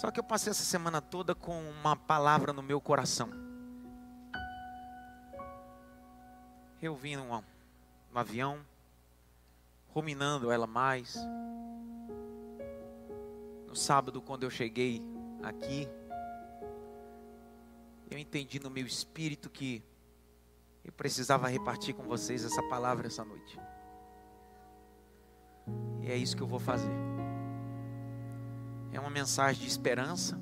Só que eu passei essa semana toda com uma palavra no meu coração. Eu vim num, avião, ruminando ela mais. No sábado, quando eu cheguei aqui, eu entendi no meu espírito que eu precisava repartir com vocês essa palavra essa noite. E é isso que eu vou fazer. É uma mensagem de esperança,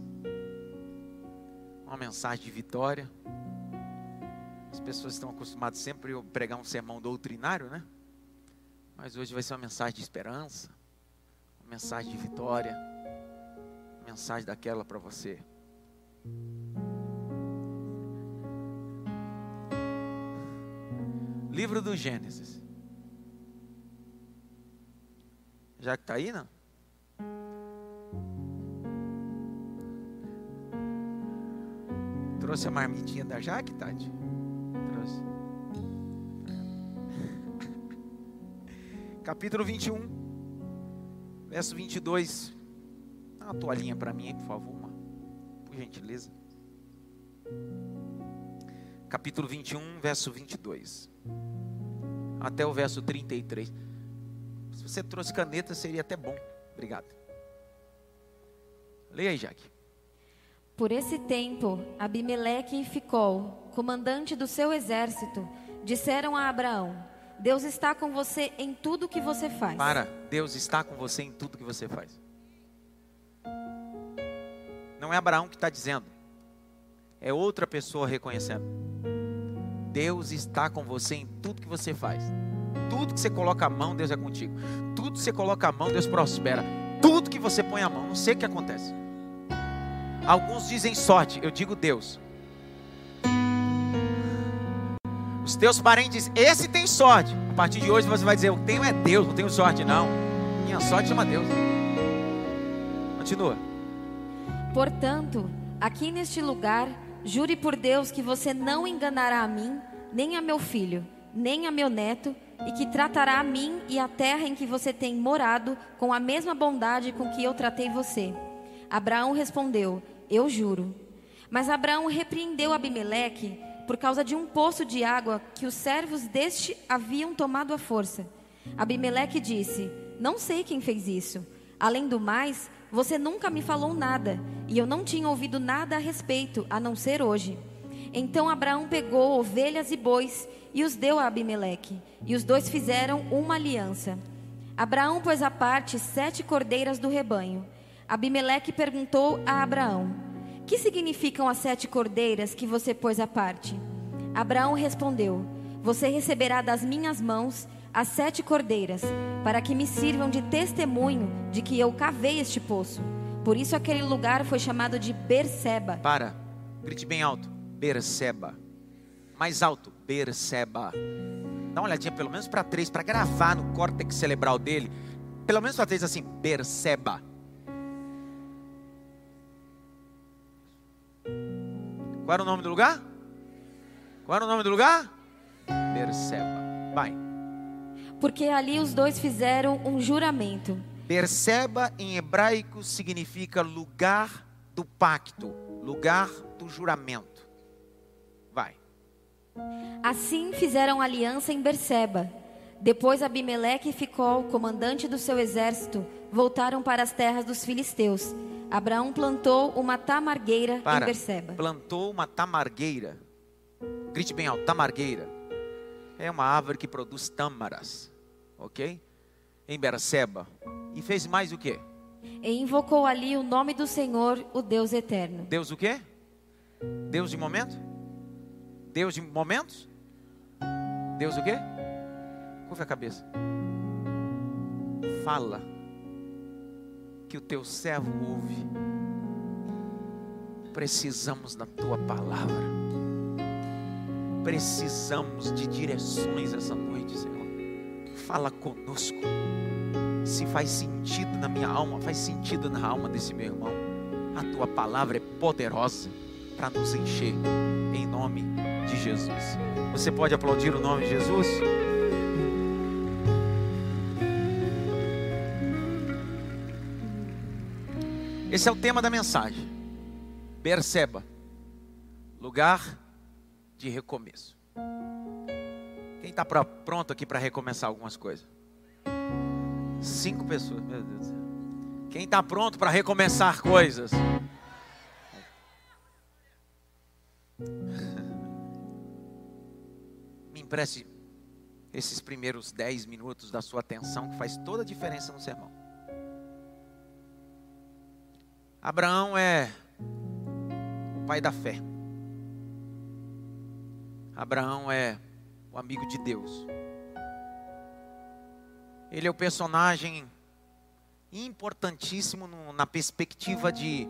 uma mensagem de vitória. As pessoas estão acostumadas sempre a pregar um sermão doutrinário, né? Mas hoje vai ser uma mensagem de esperança, uma mensagem de vitória, uma mensagem daquela para você. Livro do Gênesis. Já que está aí, não? Trouxe a marmitinha da Jaque, Tati? Trouxe. Capítulo 21, verso 22. Dá uma toalhinha para mim por favor, uma, por gentileza. Capítulo 21, verso 22. Até o verso 33. Se você trouxe caneta, seria até bom. Obrigado. Leia aí, Jaque. Por esse tempo, Abimeleque e Ficol, comandante do seu exército, disseram a Abraão: Deus está com você em tudo que você faz. Para, Deus está com você em tudo que você faz. Não é Abraão que está dizendo, é outra pessoa reconhecendo. Deus está com você em tudo que você faz. Tudo que você coloca a mão, Deus é contigo. Tudo que você coloca a mão, Deus prospera. Tudo que você põe a mão, não sei o que acontece. Alguns dizem sorte, eu digo Deus. Os teus parentes, esse tem sorte. A partir de hoje você vai dizer, eu tenho é Deus, não tenho sorte não. Minha sorte chama Deus. Continua. Portanto, aqui neste lugar, jure por Deus que você não enganará a mim, nem a meu filho, nem a meu neto, e que tratará a mim e a terra em que você tem morado com a mesma bondade com que eu tratei você. Abraão respondeu: Eu juro. Mas Abraão repreendeu Abimeleque por causa de um poço de água que os servos deste haviam tomado à força. Abimeleque disse: Não sei quem fez isso. Além do mais, você nunca me falou nada, e eu não tinha ouvido nada a respeito, a não ser hoje. Então Abraão pegou ovelhas e bois e os deu a Abimeleque, e os dois fizeram uma aliança. Abraão pôs à parte sete cordeiras do rebanho. Abimeleque perguntou a Abraão: Que significam as sete cordeiras que você pôs à parte? Abraão respondeu: Você receberá das minhas mãos as sete cordeiras, para que me sirvam de testemunho de que eu cavei este poço. Por isso aquele lugar foi chamado de Berseba. Para, grite bem alto. Berseba. Mais alto, Berseba. Dá uma olhadinha pelo menos para três, para gravar no córtex cerebral dele. Pelo menos para três assim, Berseba. Qual era o nome do lugar? Qual era o nome do lugar? Berseba. Vai. Porque ali os dois fizeram um juramento. Berseba em hebraico significa lugar do pacto, lugar do juramento. Assim fizeram aliança em Berseba. Depois Abimeleque e Ficol, comandante do seu exército, voltaram para as terras dos filisteus. Abraão plantou uma tamargueira Para. em Berseba. Plantou uma tamargueira. Grite bem alto, tamargueira. É uma árvore que produz tâmaras, ok? Em Berseba. E fez mais o quê? E invocou ali o nome do Senhor, o Deus eterno. Deus o quê? Deus de momento? Deus de momentos? Deus o quê? Curva a cabeça. Fala que o teu servo ouve. Precisamos da tua palavra. Precisamos de direções essa noite, Senhor. Fala conosco. Se faz sentido na minha alma, faz sentido na alma desse meu irmão. A tua palavra é poderosa para nos encher, em nome de Jesus. Você pode aplaudir o nome de Jesus? Esse é o tema da mensagem. Perceba, lugar de recomeço. Quem está pronto aqui para recomeçar algumas coisas? Cinco pessoas, meu Deus. Quem está pronto para recomeçar coisas? Me empreste esses primeiros dez minutos da sua atenção, que faz toda a diferença no sermão. Abraão é o pai da fé. Abraão é o amigo de Deus. Ele é o personagem importantíssimo no, na perspectiva de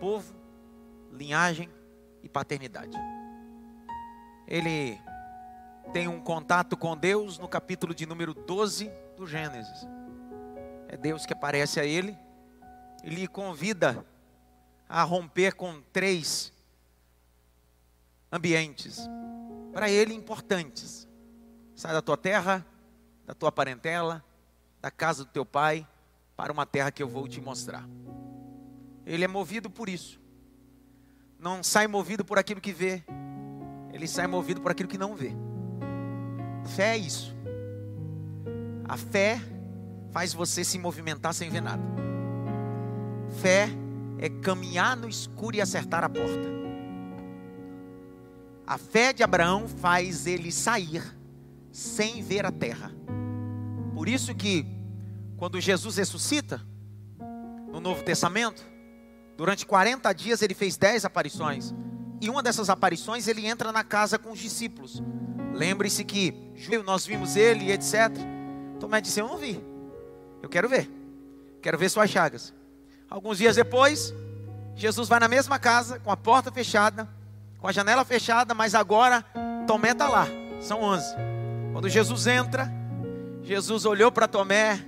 povo, linhagem e paternidade. Ele tem um contato com Deus no capítulo de número 12 do Gênesis. É Deus que aparece a ele e lhe convida a romper com três ambientes, para ele importantes. Sai da tua terra, da tua parentela, da casa do teu pai, para uma terra que eu vou te mostrar. Ele é movido por isso. Não sai movido por aquilo que vê, ele sai movido por aquilo que não vê. Fé é isso. A fé faz você se movimentar sem ver nada. Fé é caminhar no escuro e acertar a porta. A fé de Abraão faz ele sair sem ver a terra. Por isso que quando Jesus ressuscita no Novo Testamento, durante 40 dias ele fez 10 aparições. E uma dessas aparições ele entra na casa com os discípulos. Lembre-se que nós vimos ele etc. Tomé disse: Eu não vi. Eu quero ver. Quero ver suas chagas. Alguns dias depois, Jesus vai na mesma casa, com a porta fechada, com a janela fechada, mas agora Tomé está lá. São 11. Quando Jesus entra, Jesus olhou para Tomé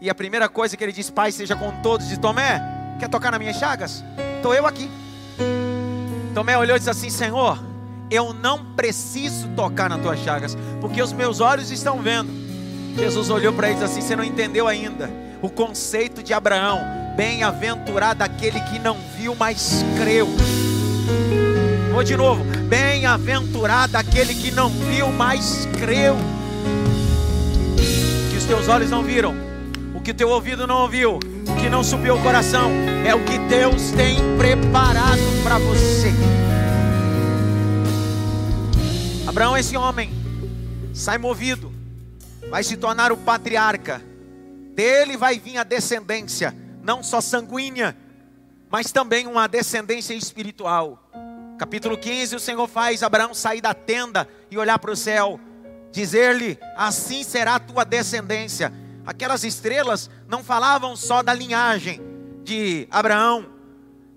e a primeira coisa que ele disse: Pai, seja com todos. De Tomé, quer tocar nas minhas chagas? Estou eu aqui. Tomé olhou e disse assim: Senhor, eu não preciso tocar nas tuas chagas, porque os meus olhos estão vendo. Jesus olhou para ele e disse assim: Você não entendeu ainda o conceito de Abraão. Bem-aventurado aquele que não viu, mas creu. Vou de novo. Bem-aventurado aquele que não viu, mas creu. Que os teus olhos não viram, o que teu ouvido não ouviu, o que não subiu o coração, é o que Deus tem preparado para você. Abraão, esse homem, sai movido, vai se tornar o patriarca. Dele vai vir a descendência, não só sanguínea, mas também uma descendência espiritual. Capítulo 15, o Senhor faz Abraão sair da tenda e olhar para o céu, dizer-lhe: Assim será a tua descendência. Aquelas estrelas não falavam só da linhagem de Abraão,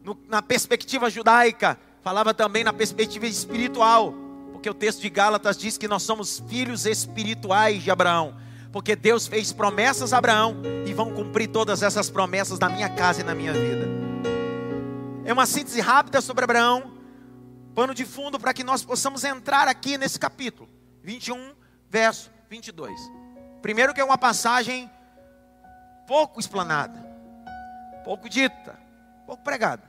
no, na perspectiva judaica, falava também na perspectiva espiritual, porque o texto de Gálatas diz que nós somos filhos espirituais de Abraão, porque Deus fez promessas a Abraão e vão cumprir todas essas promessas na minha casa e na minha vida. É uma síntese rápida sobre Abraão, pano de fundo para que nós possamos entrar aqui nesse capítulo 21, verso 22. Primeiro, que é uma passagem pouco explanada, pouco dita, pouco pregada.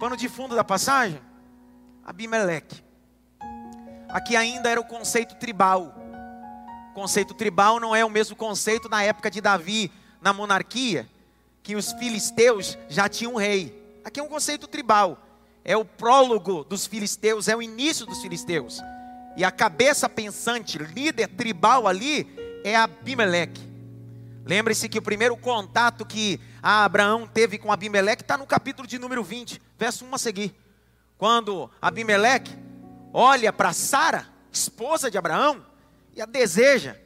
Pano de fundo da passagem, Abimeleque. Aqui ainda era o conceito tribal. O conceito tribal não é o mesmo conceito na época de Davi, na monarquia, que os filisteus já tinham um rei. Aqui é um conceito tribal é o prólogo dos filisteus, é o início dos filisteus. E a cabeça pensante, líder tribal ali, é Abimeleque. Lembre-se que o primeiro contato que Abraão teve com Abimeleque está no capítulo de número 20, verso 1 a seguir. Quando Abimeleque olha para Sara, esposa de Abraão, e a deseja.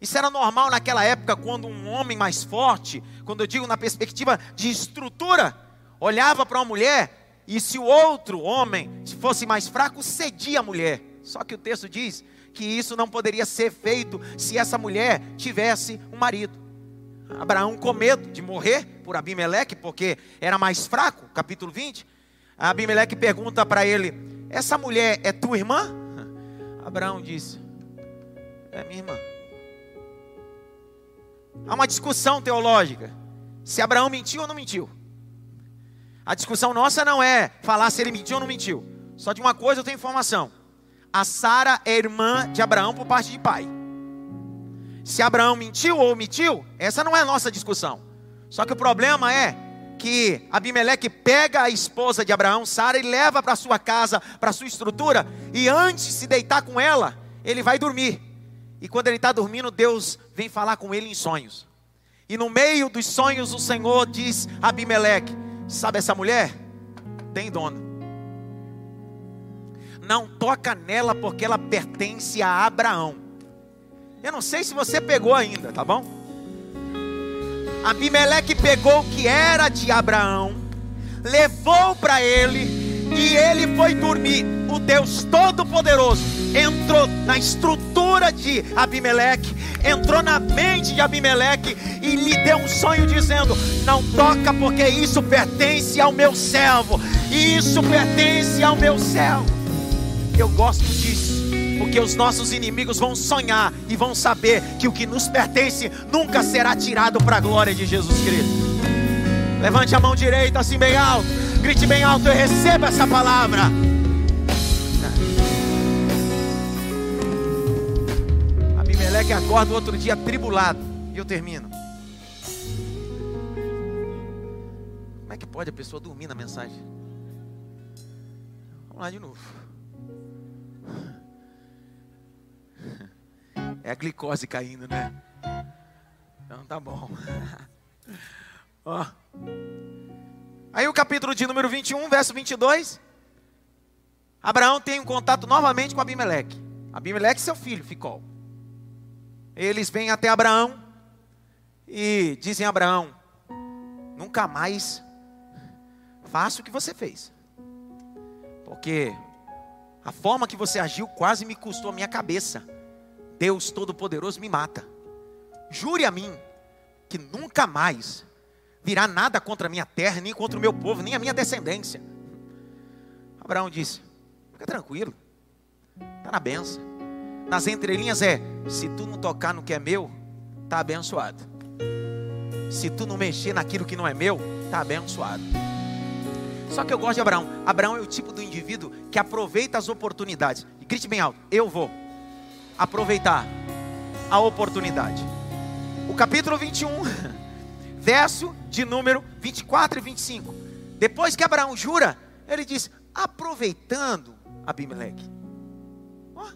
Isso era normal naquela época, quando um homem mais forte, quando eu digo na perspectiva de estrutura, olhava para uma mulher e se o outro homem fosse mais fraco, cedia a mulher. Só que o texto diz que isso não poderia ser feito se essa mulher tivesse um marido. Abraão, com medo de morrer por Abimeleque, porque era mais fraco, capítulo 20, Abimeleque pergunta para ele: Essa mulher é tua irmã? Abraão disse: É minha irmã. Há uma discussão teológica se Abraão mentiu ou não mentiu. A discussão nossa não é falar se ele mentiu ou não mentiu. Só de uma coisa eu tenho informação. A Sara é irmã de Abraão por parte de pai. Se Abraão mentiu ou omitiu, essa não é a nossa discussão. Só que o problema é que Abimeleque pega a esposa de Abraão, Sara, e leva para sua casa, para sua estrutura, e antes de se deitar com ela, ele vai dormir. E quando ele está dormindo, Deus vem falar com ele em sonhos. E no meio dos sonhos, o Senhor diz a Abimeleque: Sabe essa mulher? Tem dono. Não toca nela porque ela pertence a Abraão. Eu não sei se você pegou ainda, tá bom? Abimeleque pegou o que era de Abraão, levou para ele e ele foi dormir. O Deus Todo-Poderoso entrou na estrutura de Abimeleque, entrou na mente de Abimeleque e lhe deu um sonho dizendo: Não toca, porque isso pertence ao meu servo, isso pertence ao meu servo. Eu gosto disso porque os nossos inimigos vão sonhar e vão saber que o que nos pertence nunca será tirado para a glória de Jesus Cristo. Levante a mão direita assim bem alto, grite bem alto e receba essa palavra. Abimeleque acorda outro dia tribulado, e eu termino. Como é que pode a pessoa dormir na mensagem? Vamos lá de novo. É a glicose caindo, né? Então tá bom. Ó. Aí o capítulo de número 21, verso 22. Abraão tem um contato novamente com Abimeleque. Abimeleque, seu filho, ficou. Eles vêm até Abraão e dizem a Abraão: Nunca mais faça o que você fez. Porque a forma que você agiu quase me custou a minha cabeça. Deus Todo-Poderoso me mata. Jure a mim que nunca mais virá nada contra a minha terra, nem contra o meu povo, nem a minha descendência. Abraão disse: Fica tranquilo, está na benção. Nas entrelinhas é: se tu não tocar no que é meu, está abençoado. Se tu não mexer naquilo que não é meu, está abençoado. Só que eu gosto de Abraão. Abraão é o tipo do indivíduo que aproveita as oportunidades. E grite bem alto: Eu vou aproveitar a oportunidade. O capítulo 21, verso de número 24 e 25. Depois que Abraão jura, ele diz: aproveitando Abimeleque. Oh,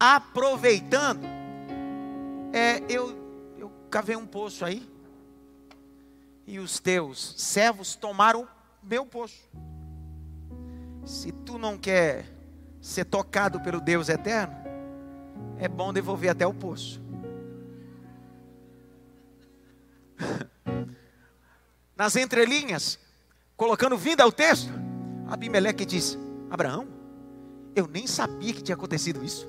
aproveitando. É, eu, eu cavei um poço aí. E os teus servos tomaram meu poço. Se tu não quer ser tocado pelo Deus eterno, é bom devolver até o poço. Nas entrelinhas, colocando vida ao texto, Abimeleque diz: Abraão, eu nem sabia que tinha acontecido isso.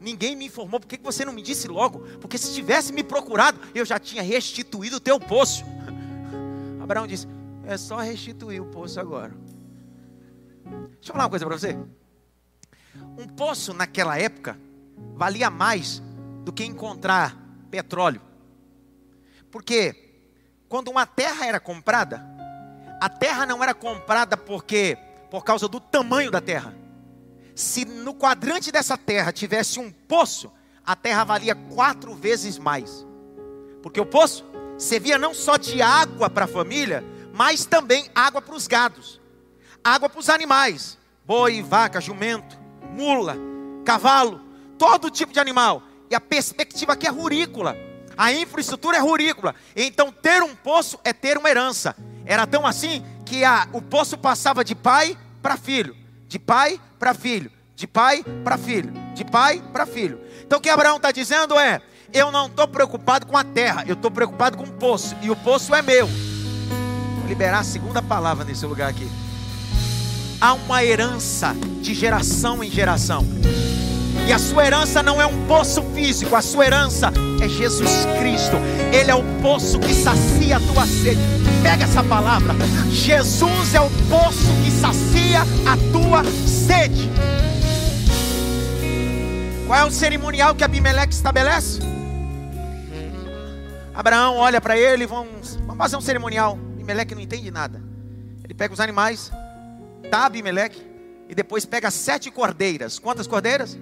Ninguém me informou, por que você não me disse logo? Porque se tivesse me procurado, eu já tinha restituído o teu poço. Abraão disse: É só restituir o poço agora. Deixa eu falar uma coisa para você. Um poço naquela época valia mais do que encontrar petróleo. Porque quando uma terra era comprada, a terra não era comprada porque por causa do tamanho da terra. Se no quadrante dessa terra tivesse um poço, a terra valia quatro vezes mais. Porque o poço servia não só de água para a família, mas também água para os gados, água para os animais, boi, vaca, jumento, mula, cavalo, todo tipo de animal. E a perspectiva aqui é rurícola. A infraestrutura é rurícola. Então, ter um poço é ter uma herança. Era tão assim que a, o poço passava de pai para filho, de pai para filho, de pai para filho, de pai para filho. Então, o que Abraão está dizendo é: eu não estou preocupado com a terra, eu estou preocupado com o poço, e o poço é meu. Liberar a segunda palavra nesse lugar aqui. Há uma herança de geração em geração. E a sua herança não é um poço físico, a sua herança é Jesus Cristo. Ele é o poço que sacia a tua sede. Pega essa palavra. Jesus é o poço que sacia a tua sede. Qual é o cerimonial que Abimeleque estabelece? Abraão olha para ele, vamos, vamos fazer um cerimonial. Abimeleque não entende nada. Ele pega os animais, tá Abimeleque, e depois pega sete cordeiras. Quantas cordeiras?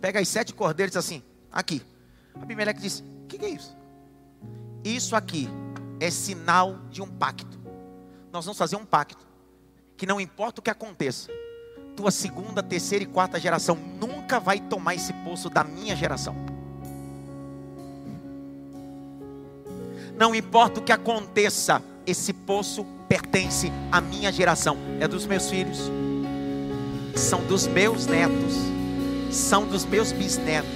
Pega as sete cordeiras assim, aqui. Abimeleque diz: O que, que é isso? Isso aqui é sinal de um pacto. Nós vamos fazer um pacto. Que não importa o que aconteça, tua segunda, terceira e quarta geração nunca vai tomar esse poço da minha geração. Não importa o que aconteça, esse poço pertence à minha geração. É dos meus filhos, são dos meus netos, são dos meus bisnetos.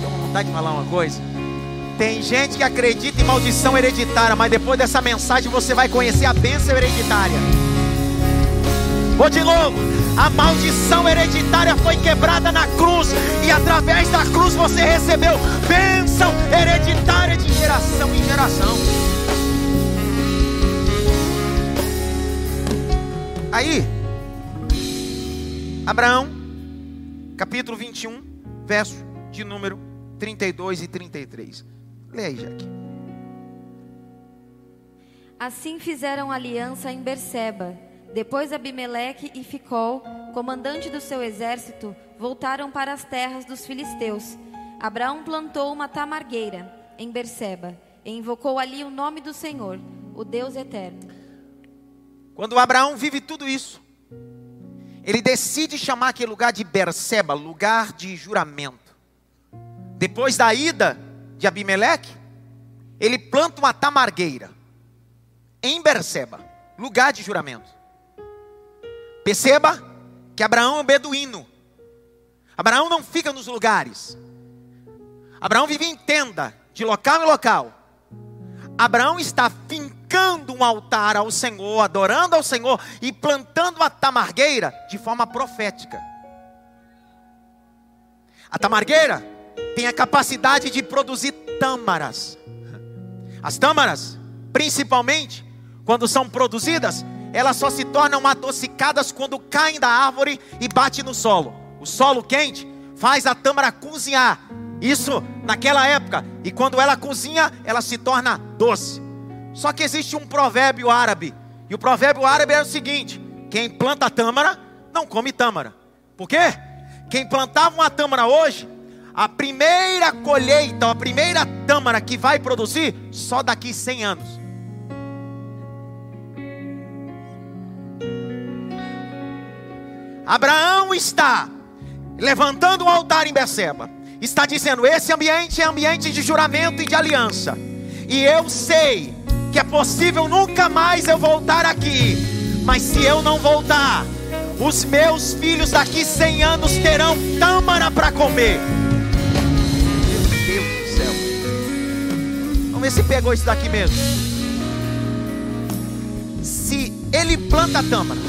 Tenho vontade de falar uma coisa. Tem gente que acredita em maldição hereditária, mas depois dessa mensagem você vai conhecer a bênção hereditária. Vou de novo. A maldição hereditária foi quebrada na cruz, e através da cruz você recebeu bênção hereditária de geração em geração. Aí, Abraão, capítulo 21, verso de número 32 e 33. Leia aí, Jaque. Assim fizeram aliança em Berseba. Depois Abimeleque e Ficol, comandante do seu exército, voltaram para as terras dos filisteus. Abraão plantou uma tamargueira em Berseba e invocou ali o nome do Senhor, o Deus eterno. Quando Abraão vive tudo isso, ele decide chamar aquele lugar de Berseba, lugar de juramento. Depois da ida de Abimeleque, ele planta uma tamargueira em Berseba, lugar de juramento. Perceba que Abraão é um beduíno. Abraão não fica nos lugares. Abraão vive em tenda, de local em local. Abraão está fincando um altar ao Senhor, adorando ao Senhor e plantando uma tamargueira de forma profética. A tamargueira tem a capacidade de produzir tâmaras. As tâmaras, principalmente, quando são produzidas, elas só se tornam adocicadas quando caem da árvore e bate no solo. O solo quente faz a tâmara cozinhar. Isso naquela época. E quando ela cozinha, ela se torna doce. Só que existe um provérbio árabe. E o provérbio árabe é o seguinte: quem planta tâmara não come tâmara. Por quê? Quem plantava uma tâmara hoje, a primeira colheita, a primeira tâmara que vai produzir, só daqui 100 anos. Abraão está levantando um altar em Beceba. Está dizendo: esse ambiente é ambiente de juramento e de aliança. E eu sei é possível nunca mais eu voltar aqui. Mas se eu não voltar, os meus filhos daqui 100 anos terão tâmara para comer. Meu Deus do céu. Vamos ver se pegou isso daqui mesmo. Se ele planta tâmara,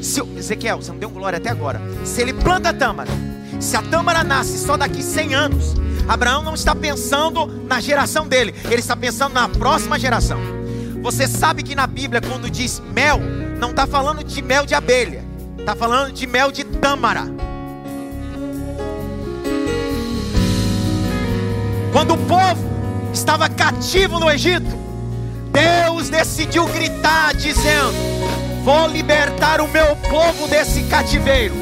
se, Ezequiel, você não deu glória até agora. Se ele planta tâmara, se a tâmara nasce só daqui 100 anos, Abraão não está pensando na geração dele, ele está pensando na próxima geração. Você sabe que na Bíblia, quando diz mel, não está falando de mel de abelha, está falando de mel de tâmara. Quando o povo estava cativo no Egito, Deus decidiu gritar, dizendo: Vou libertar o meu povo desse cativeiro.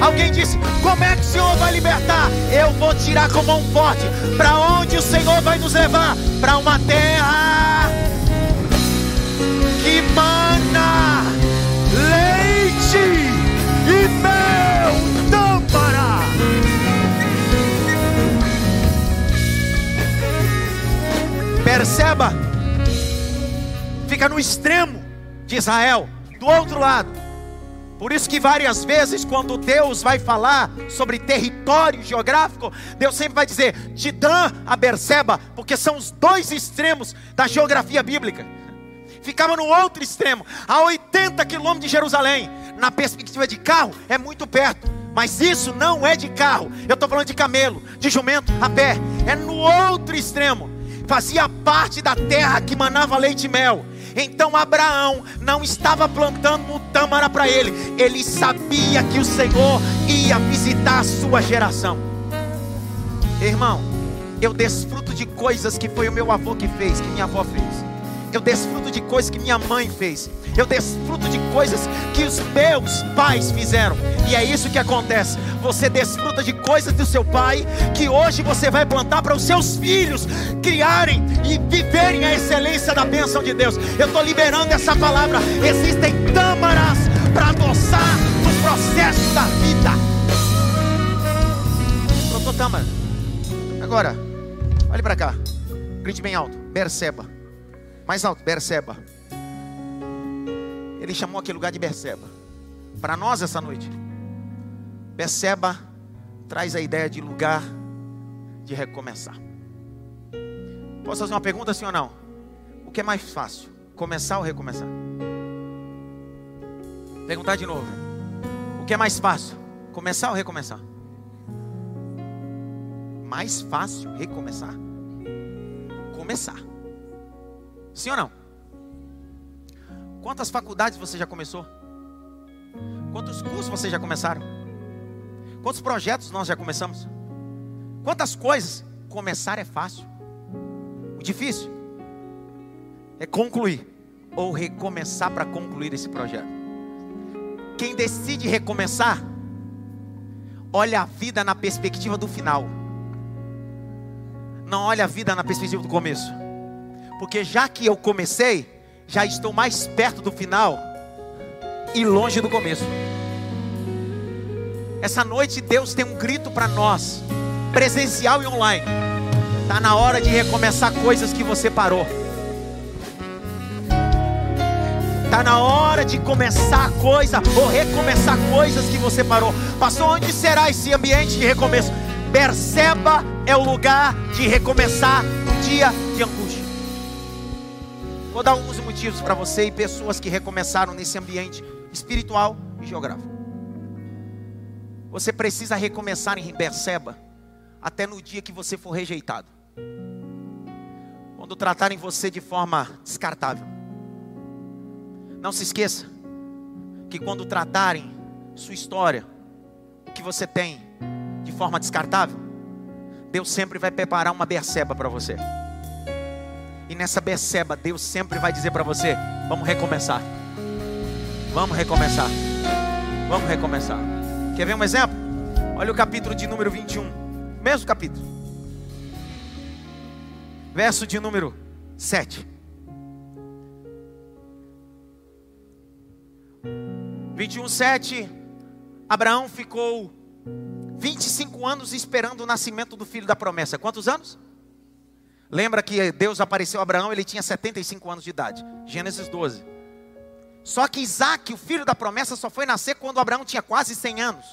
Alguém disse: Como é que o Senhor vai libertar? Eu vou tirar com mão forte. Para onde o Senhor vai nos levar? Para uma terra que mana leite e mel. Tâmpara. Perceba, fica no extremo de Israel, do outro lado. Por isso que várias vezes, quando Deus vai falar sobre território geográfico, Deus sempre vai dizer de Dan a Berseba, porque são os dois extremos da geografia bíblica. Ficava no outro extremo, a 80 quilômetros de Jerusalém. Na perspectiva de carro, é muito perto. Mas isso não é de carro. Eu estou falando de camelo, de jumento, a pé. É no outro extremo. Fazia parte da terra que manava leite e mel. Então Abraão não estava plantando tâmara para ele, ele sabia que o Senhor ia visitar a sua geração. Irmão, Eu desfruto de coisas que foi o meu avô que fez, que minha avó fez. Eu desfruto de coisas que minha mãe fez. Eu desfruto de coisas que os meus pais fizeram. E é isso que acontece. Você desfruta de coisas do seu pai que hoje você vai plantar para os seus filhos criarem e viverem a excelência da bênção de Deus. Eu estou liberando essa palavra. Existem tâmaras para adoçar os processos da vida. Plantou tâmara. Agora, olhe para cá. Grite bem alto. Perceba. Mais alto, Berseba. Ele chamou aquele lugar de Berseba. Para nós essa noite. Berseba traz a ideia de lugar de recomeçar. Posso fazer uma pergunta sim ou não? O que é mais fácil? Começar ou recomeçar? Perguntar de novo. O que é mais fácil? Começar ou recomeçar? Mais fácil recomeçar? Começar. Sim ou não? Quantas faculdades você já começou? Quantos cursos vocês já começaram? Quantos projetos nós já começamos? Quantas coisas? Começar é fácil. O difícil é concluir ou recomeçar para concluir esse projeto. Quem decide recomeçar, olha a vida na perspectiva do final. Não olha a vida na perspectiva do começo. Porque já que eu comecei, já estou mais perto do final e longe do começo. Essa noite Deus tem um grito para nós, presencial e online. Está na hora de recomeçar coisas que você parou. Está na hora de começar coisa ou recomeçar coisas que você parou. Passou onde será esse ambiente de recomeço? Perceba é o lugar de recomeçar no dia de. Vou dar alguns motivos para você e pessoas que recomeçaram nesse ambiente espiritual e geográfico. Você precisa recomeçar em Berseba até no dia que você for rejeitado. Quando tratarem você de forma descartável. Não se esqueça que quando tratarem sua história, o que você tem de forma descartável, Deus sempre vai preparar uma Berseba para você. E nessa beceba, Deus sempre vai dizer para você: vamos recomeçar. Vamos recomeçar. Vamos recomeçar. Quer ver um exemplo? Olha o capítulo de número 21. Mesmo capítulo. Verso de número 7. 21, 7. Abraão ficou 25 anos esperando o nascimento do filho da promessa. Quantos anos? Lembra que Deus apareceu a Abraão, ele tinha 75 anos de idade. Gênesis 12. Só que Isaac, o filho da promessa, só foi nascer quando Abraão tinha quase 100 anos.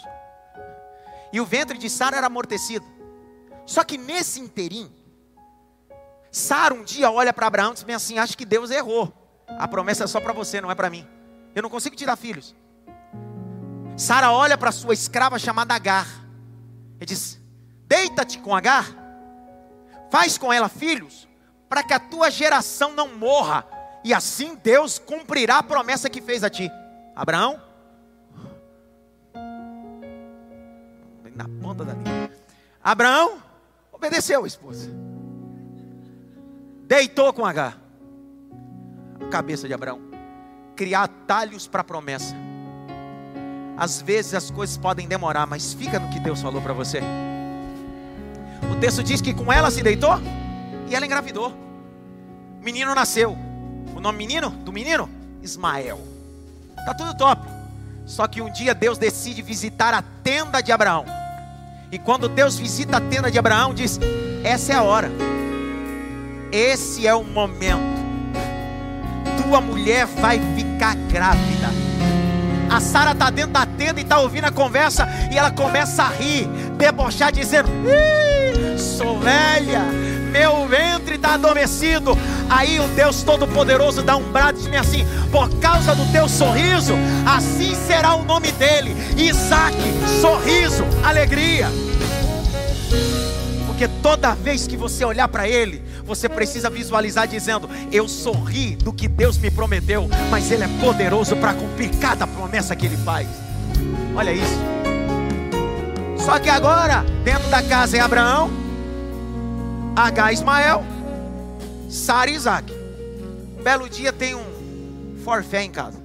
E o ventre de Sara era amortecido. Só que nesse interim, Sara um dia olha para Abraão e diz assim: Acho que Deus errou. A promessa é só para você, não é para mim. Eu não consigo tirar filhos. Sara olha para sua escrava chamada Agar. E diz: Deita-te com Agar Faz com ela filhos, para que a tua geração não morra, e assim Deus cumprirá a promessa que fez a ti. Abraão, na ponta da linha. Abraão obedeceu a esposa. Deitou com H. A cabeça de Abraão. Criar atalhos para a promessa. Às vezes as coisas podem demorar, mas fica no que Deus falou para você. Texto diz que com ela se deitou e ela engravidou. O menino nasceu. O nome menino do menino? Ismael. Tá tudo top. Só que um dia Deus decide visitar a tenda de Abraão. E quando Deus visita a tenda de Abraão, diz: Essa é a hora. Esse é o momento. Tua mulher vai ficar grávida. A Sara está dentro da tenda e está ouvindo a conversa. E ela começa a rir, debochar, dizendo: sou velha, meu ventre está adormecido. Aí o Deus Todo-Poderoso dá um brado e diz assim: por causa do teu sorriso, assim será o nome dele: Isaac, sorriso, alegria. Porque toda vez que você olhar para ele, você precisa visualizar dizendo: Eu sorri do que Deus me prometeu, mas Ele é poderoso para cumprir cada promessa que Ele faz. Olha isso. Só que agora, dentro da casa é Abraão, H Ismael, Sara e Isaac. Um belo dia tem um forfé em casa.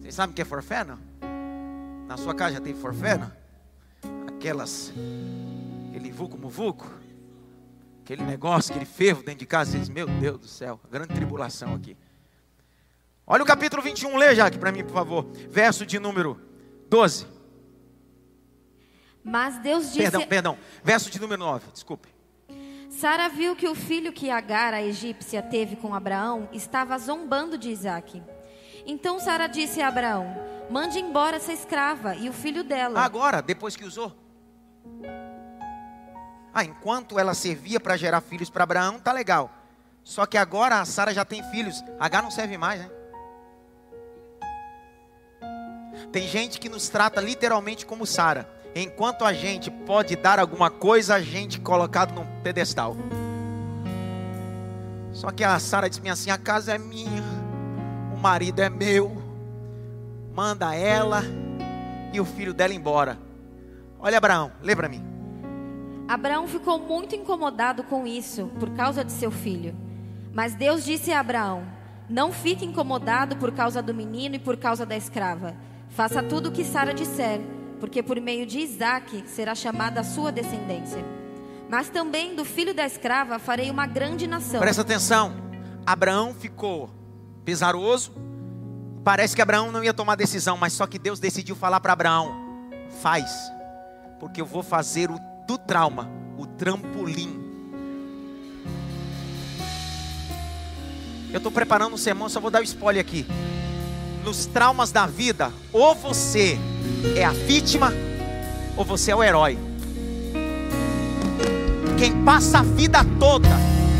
Vocês sabem o que é forfé, não? Na sua casa já tem forfé, não? Aquelas, vulco muvuco, aquele negócio, aquele fervo dentro de casa. Você diz, meu Deus do céu, grande tribulação aqui. Olha o capítulo 21, lê já aqui para mim, por favor. Verso de número 12. Mas Deus disse. Perdão, perdão. Verso de número 9, desculpe. Sara viu que o filho que Agar, a egípcia, teve com Abraão estava zombando de Isaque. Então Sara disse a Abraão: Mande embora essa escrava e o filho dela. Agora, depois que usou. Ah, enquanto ela servia para gerar filhos para Abraão, tá legal. Só que agora a Sara já tem filhos. H não serve mais, né? Tem gente que nos trata literalmente como Sara. Enquanto a gente pode dar alguma coisa, a gente colocado num pedestal. Só que a Sara disse assim: a casa é minha, o marido é meu. Manda ela e o filho dela embora. Olha Abraão, lê para mim. Abraão ficou muito incomodado com isso, por causa de seu filho. Mas Deus disse a Abraão: Não fique incomodado por causa do menino e por causa da escrava. Faça tudo o que Sara disser, porque por meio de Isaque será chamada a sua descendência. Mas também do filho da escrava farei uma grande nação. Presta atenção. Abraão ficou pesaroso. Parece que Abraão não ia tomar decisão, mas só que Deus decidiu falar para Abraão: faz, porque eu vou fazer o do trauma, o trampolim. Eu estou preparando um sermão, só vou dar o um spoiler aqui nos traumas da vida, ou você é a vítima, ou você é o herói. Quem passa a vida toda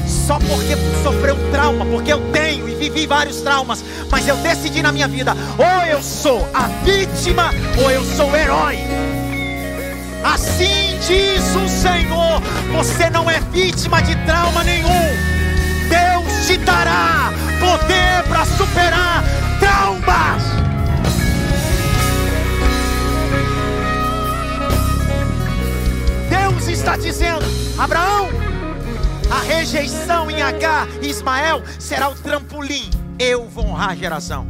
só porque sofreu um trauma, porque eu tenho e vivi vários traumas, mas eu decidi na minha vida: ou eu sou a vítima, ou eu sou o herói. Assim diz o Senhor: você não é vítima de trauma nenhum. Deus te dará poder para superar traumas. Deus está dizendo: Abraão, a rejeição em H, Ismael, será o trampolim. Eu vou honrar a geração.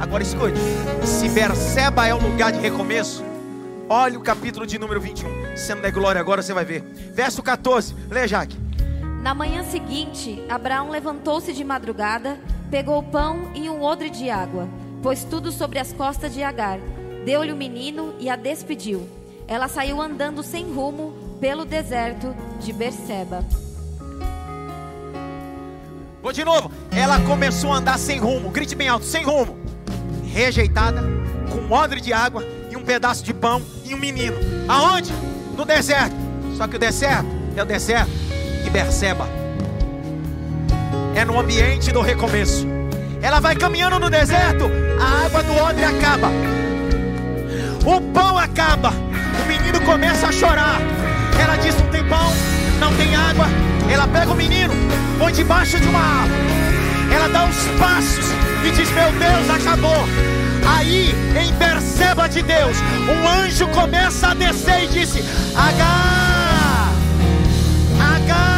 Agora escute: se Berseba é o lugar de recomeço, olha o capítulo de número 21. Sendo der glória, agora você vai ver. Verso 14, lê, Jaque. Na manhã seguinte, Abraão levantou-se de madrugada Pegou pão e um odre de água, pôs tudo sobre as costas de Agar, deu-lhe o menino e a despediu. Ela saiu andando sem rumo pelo deserto de Berseba. Vou de novo. Ela começou a andar sem rumo. Grite bem alto, sem rumo. Rejeitada, com um odre de água e um pedaço de pão e um menino. Aonde? No deserto. Só que o deserto é o deserto de Berseba é no ambiente do recomeço. Ela vai caminhando no deserto, a água do odre acaba, o pão acaba, o menino começa a chorar. Ela diz: Não tem pão, não tem água. Ela pega o menino, põe debaixo de uma árvore. Ela dá uns passos e diz: Meu Deus, acabou. Aí, em perceba de Deus, um anjo começa a descer e disse: Agar, Agar.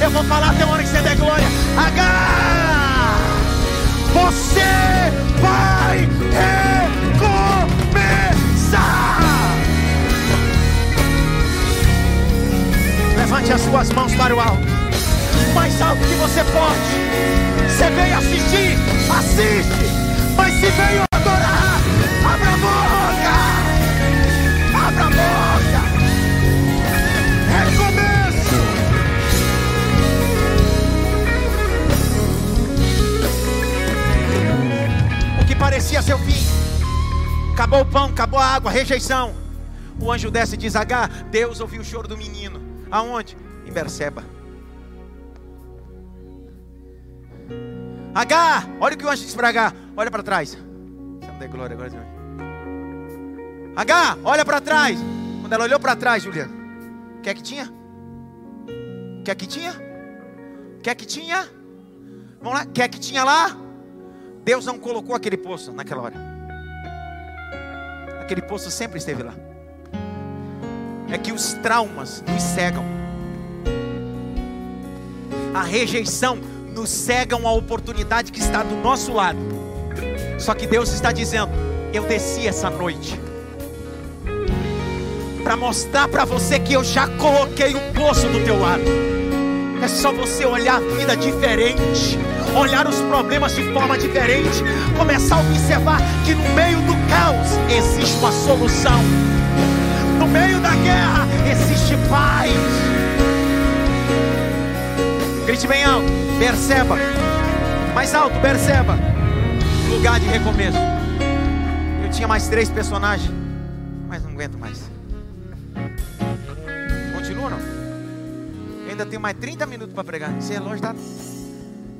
Eu vou falar até a hora que você der glória. H, você vai recomeçar. Levante as suas mãos para o alto. Mais alto que você pode. Você veio assistir, assiste. Mas se veio adorar, abra a boca. Abra a boca. parecia seu fim. Acabou o pão, acabou a água, rejeição. O anjo desce e diz: H, Deus ouviu o choro do menino. Aonde? Em Berseba. H, olha o que o anjo disse para H. Olha para trás. Você não dê glória agora. H, olha para trás. Quando ela olhou para trás, Juliana, o que é que tinha? O que é que tinha? O que é que tinha? Vamos lá, o que é que tinha lá? Deus não colocou aquele poço naquela hora. Aquele poço sempre esteve lá. é que os traumas nos cegam. A rejeição nos cegam a oportunidade que está do nosso lado. Só que Deus está dizendo: Eu desci essa noite para mostrar para você que eu já coloquei um poço do teu lado. É só você olhar a vida diferente, olhar os problemas de forma diferente, começar a observar que no meio do caos existe uma solução. No meio da guerra existe paz. Grite bem alto, perceba. Mais alto, perceba. Lugar de recomeço. Eu tinha mais três personagens, mas não aguento mais. Continua não? Eu ainda tenho mais 30 minutos para pregar. Esse relógio está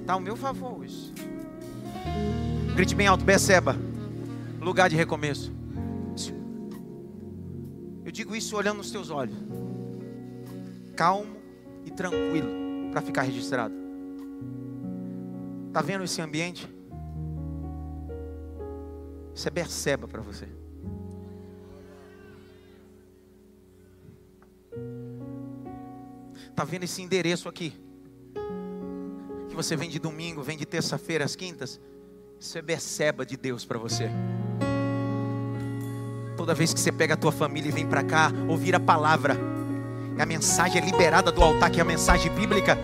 tá ao meu favor hoje. Grite bem alto, perceba. Lugar de recomeço. Eu digo isso olhando nos teus olhos. Calmo e tranquilo para ficar registrado. Tá vendo esse ambiente? Isso é Berseba para você. Tá vendo esse endereço aqui? Que você vem de domingo, vem de terça-feira às quintas. Isso é Berseba de Deus para você. Toda vez que você pega a tua família e vem para cá ouvir a palavra, a mensagem é liberada do altar, que é a mensagem bíblica,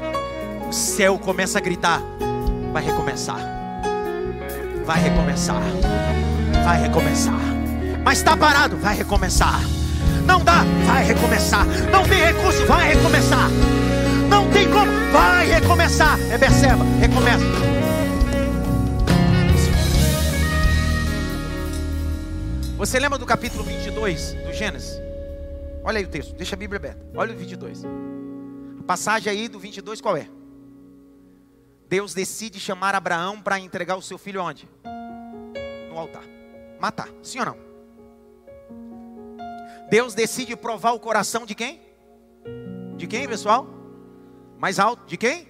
o céu começa a gritar: vai recomeçar, vai recomeçar, vai recomeçar. Mas está parado, vai recomeçar. Não dá, vai recomeçar. Não tem recurso, vai recomeçar. Não tem como, vai recomeçar. É perceba, recomeça. Você lembra do capítulo 22 do Gênesis? Olha aí o texto, deixa a Bíblia aberta. Olha o 22. A passagem aí do 22 qual é? Deus decide chamar Abraão para entregar o seu filho onde? No altar. Matar. Sim ou não? Deus decide provar o coração de quem? De quem, pessoal? Mais alto. De quem?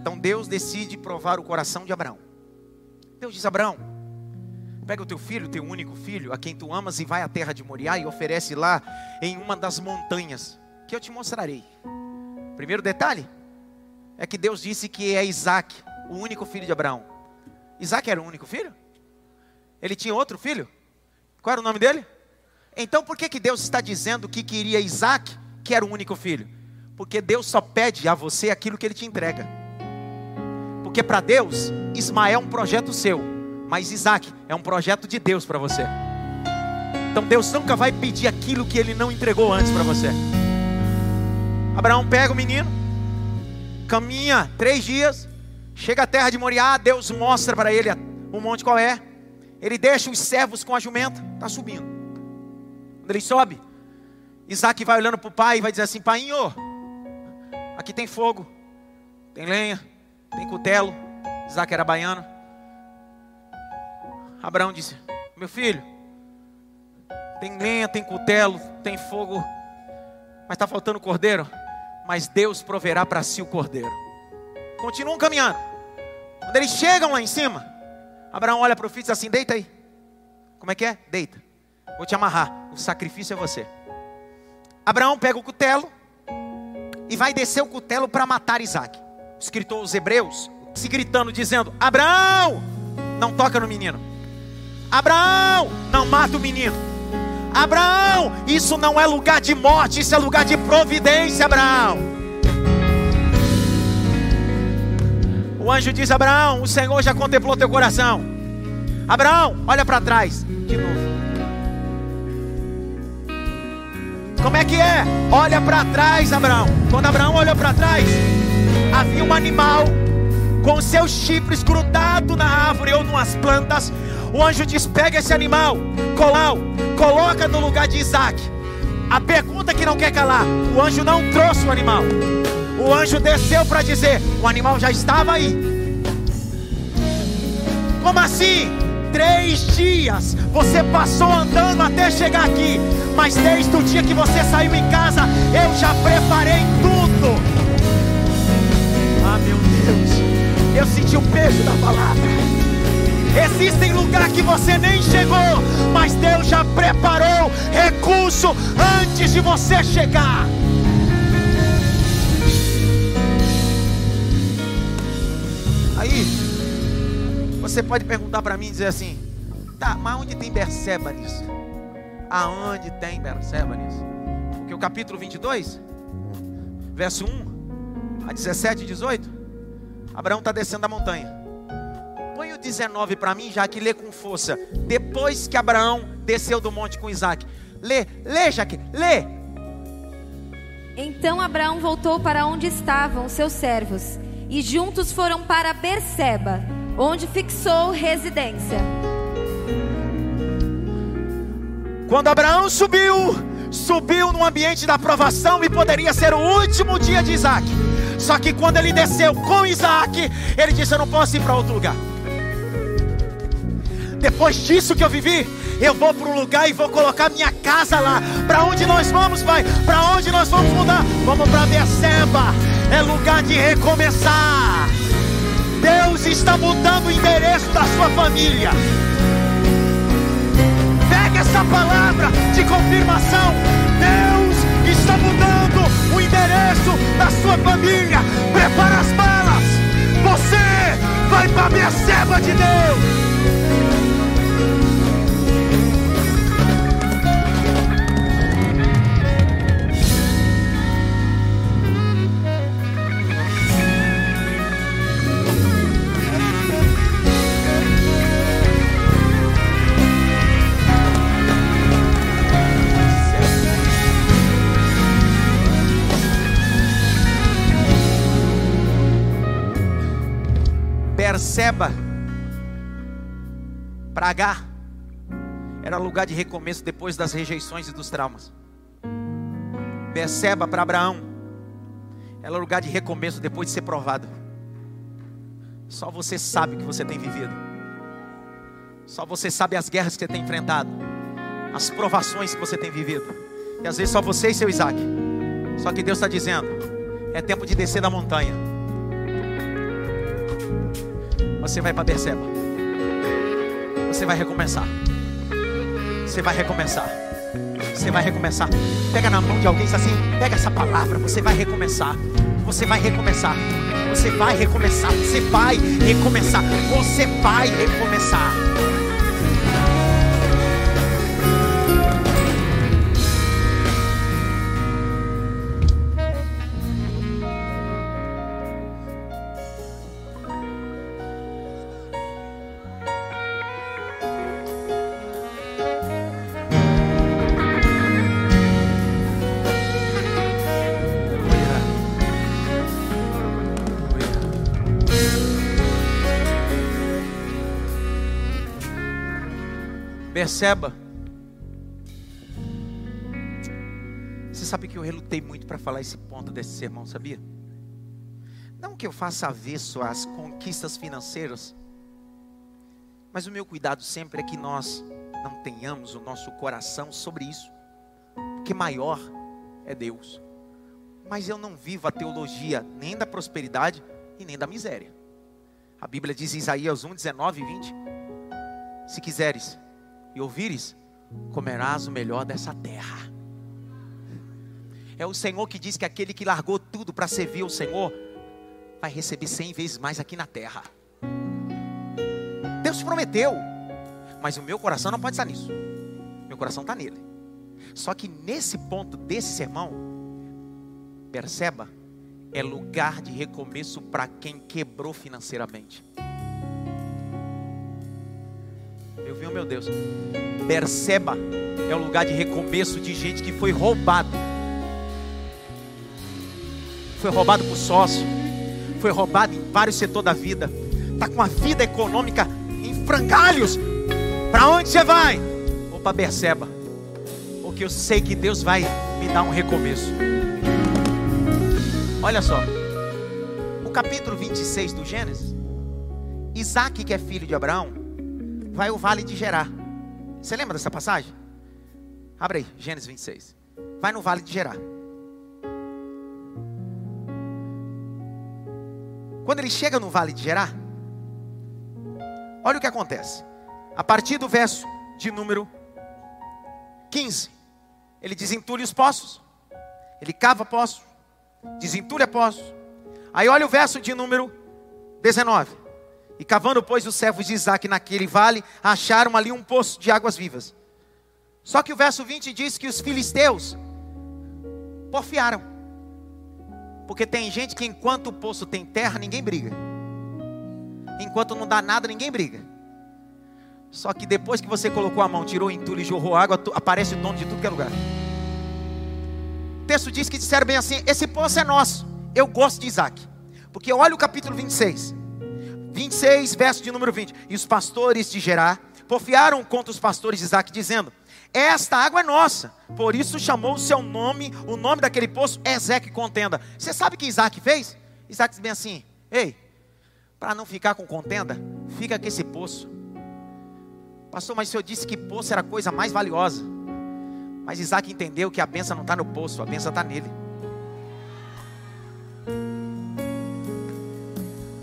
Então Deus decide provar o coração de Abraão. Deus diz: Abraão, Pega o teu filho, teu único filho, a quem tu amas, e vai à terra de Moriá e oferece lá em uma das montanhas, que eu te mostrarei. Primeiro detalhe é que Deus disse que é Isaac, o único filho de Abraão. Isaac era o único filho? Ele tinha outro filho? Qual era o nome dele? Então por que, que Deus está dizendo que queria Isaac, que era o único filho? Porque Deus só pede a você aquilo que ele te entrega. Porque para Deus, Ismael é um projeto seu. Mas Isaac é um projeto de Deus para você. Então Deus nunca vai pedir aquilo que ele não entregou antes para você. Abraão pega o menino, caminha três dias, chega à terra de Moriá, Deus mostra para ele o monte qual é. Ele deixa os servos com a jumenta, está subindo. Quando ele sobe, Isaac vai olhando para o pai e vai dizer assim: Painho, aqui tem fogo, tem lenha, tem cutelo. Isaac era baiano. Abraão disse: Meu filho, tem lenha, tem cutelo, tem fogo, mas está faltando cordeiro. Mas Deus proverá para si o cordeiro. Continuam caminhando. Quando eles chegam lá em cima, Abraão olha para o filho e diz assim: Deita aí. Como é que é? Deita. Vou te amarrar. O sacrifício é você. Abraão pega o cutelo e vai descer o cutelo para matar Isaac. O escritor os Hebreus se gritando, dizendo: Abraão, não toca no menino. Abraão, não mata o menino. Abraão, isso não é lugar de morte, isso é lugar de providência, Abraão. O anjo diz: Abraão, o Senhor já contemplou teu coração. Abraão, olha para trás. De novo. Como é que é? Olha para trás, Abraão. Quando Abraão olhou para trás, havia um animal com seus chifres grudados na árvore ou nas plantas o anjo diz: pega esse animal, colau, coloca no lugar de Isaac. A pergunta que não quer calar: o anjo não trouxe o animal. O anjo desceu para dizer: o animal já estava aí. Como assim? Três dias você passou andando até chegar aqui, mas desde o dia que você saiu em casa, eu já preparei tudo. Ah, meu Deus, eu senti o peso da palavra. Existem lugares que você nem chegou, mas Deus já preparou recurso antes de você chegar. Aí, você pode perguntar para mim e dizer assim: tá, mas onde tem Berseba nisso? Aonde tem Berseba nisso? Porque o capítulo 22, verso 1 a 17 e 18, Abraão está descendo a montanha. Põe o 19 para mim, já que lê com força. Depois que Abraão desceu do monte com Isaac. Lê, lê, Jaque, lê. Então Abraão voltou para onde estavam seus servos e juntos foram para Berseba, onde fixou residência. Quando Abraão subiu, subiu no ambiente da aprovação e poderia ser o último dia de Isaac. Só que quando ele desceu com Isaac, ele disse: Eu não posso ir para outro lugar. Depois disso que eu vivi, eu vou para um lugar e vou colocar minha casa lá. Para onde nós vamos, Pai? Para onde nós vamos mudar? Vamos para Beceba. É lugar de recomeçar. Deus está mudando o endereço da sua família. Pega essa palavra de confirmação. Deus está mudando o endereço da sua família. Prepara as malas. Você vai para a Beceba de Deus. Berseba, para era lugar de recomeço depois das rejeições e dos traumas. Berseba para Abraão, era lugar de recomeço depois de ser provado. Só você sabe o que você tem vivido. Só você sabe as guerras que você tem enfrentado, as provações que você tem vivido. E às vezes só você e seu Isaac. Só que Deus está dizendo: é tempo de descer da montanha. Você vai para Beceba. Você vai recomeçar. Você vai recomeçar. Você vai recomeçar. Pega na mão de alguém e diz assim: pega essa palavra. Você vai recomeçar. Você vai recomeçar. Você vai recomeçar. Você vai recomeçar. Você vai recomeçar. Perceba. Você sabe que eu relutei muito para falar esse ponto desse sermão, sabia? Não que eu faça avesso às conquistas financeiras, mas o meu cuidado sempre é que nós não tenhamos o nosso coração sobre isso, porque maior é Deus. Mas eu não vivo a teologia nem da prosperidade e nem da miséria. A Bíblia diz em Isaías 1, 19 e 20: Se quiseres, e ouvires, comerás o melhor dessa terra. É o Senhor que diz que aquele que largou tudo para servir o Senhor vai receber cem vezes mais aqui na terra. Deus prometeu, mas o meu coração não pode estar nisso. Meu coração está nele. Só que nesse ponto desse sermão, perceba, é lugar de recomeço para quem quebrou financeiramente. Eu vi, oh meu Deus. Berseba é o lugar de recomeço de gente que foi roubado. Foi roubado por sócio. Foi roubado em vários setores da vida. Está com a vida econômica em frangalhos. Para onde você vai? Vou para Berseba. Porque eu sei que Deus vai me dar um recomeço. Olha só. O capítulo 26 do Gênesis. Isaac, que é filho de Abraão, vai o vale de Gerar. Você lembra dessa passagem? Abre aí, Gênesis 26. Vai no vale de Gerar. Quando ele chega no vale de Gerar, Olha o que acontece. A partir do verso de número 15, ele desentulha os poços, ele cava poços, desentulha poços. Aí olha o verso de número 19. E cavando, pois, os servos de Isaac naquele vale, acharam ali um poço de águas vivas. Só que o verso 20 diz que os filisteus porfiaram. Porque tem gente que enquanto o poço tem terra, ninguém briga. Enquanto não dá nada, ninguém briga. Só que depois que você colocou a mão, tirou o entulho e jorrou água, aparece o dono de tudo que é lugar. O texto diz que disseram bem assim: esse poço é nosso. Eu gosto de Isaac. Porque olha o capítulo 26. 26, verso de número 20. E os pastores de Gerar porfiaram contra os pastores de Isaac, dizendo: Esta água é nossa. Por isso chamou o seu nome, o nome daquele poço, Ezeque Contenda. Você sabe o que Isaac fez? Isaac disse bem assim: Ei, para não ficar com contenda, fica com esse poço. Pastor, mas o senhor disse que poço era a coisa mais valiosa. Mas Isaac entendeu que a benção não está no poço, a benção está nele.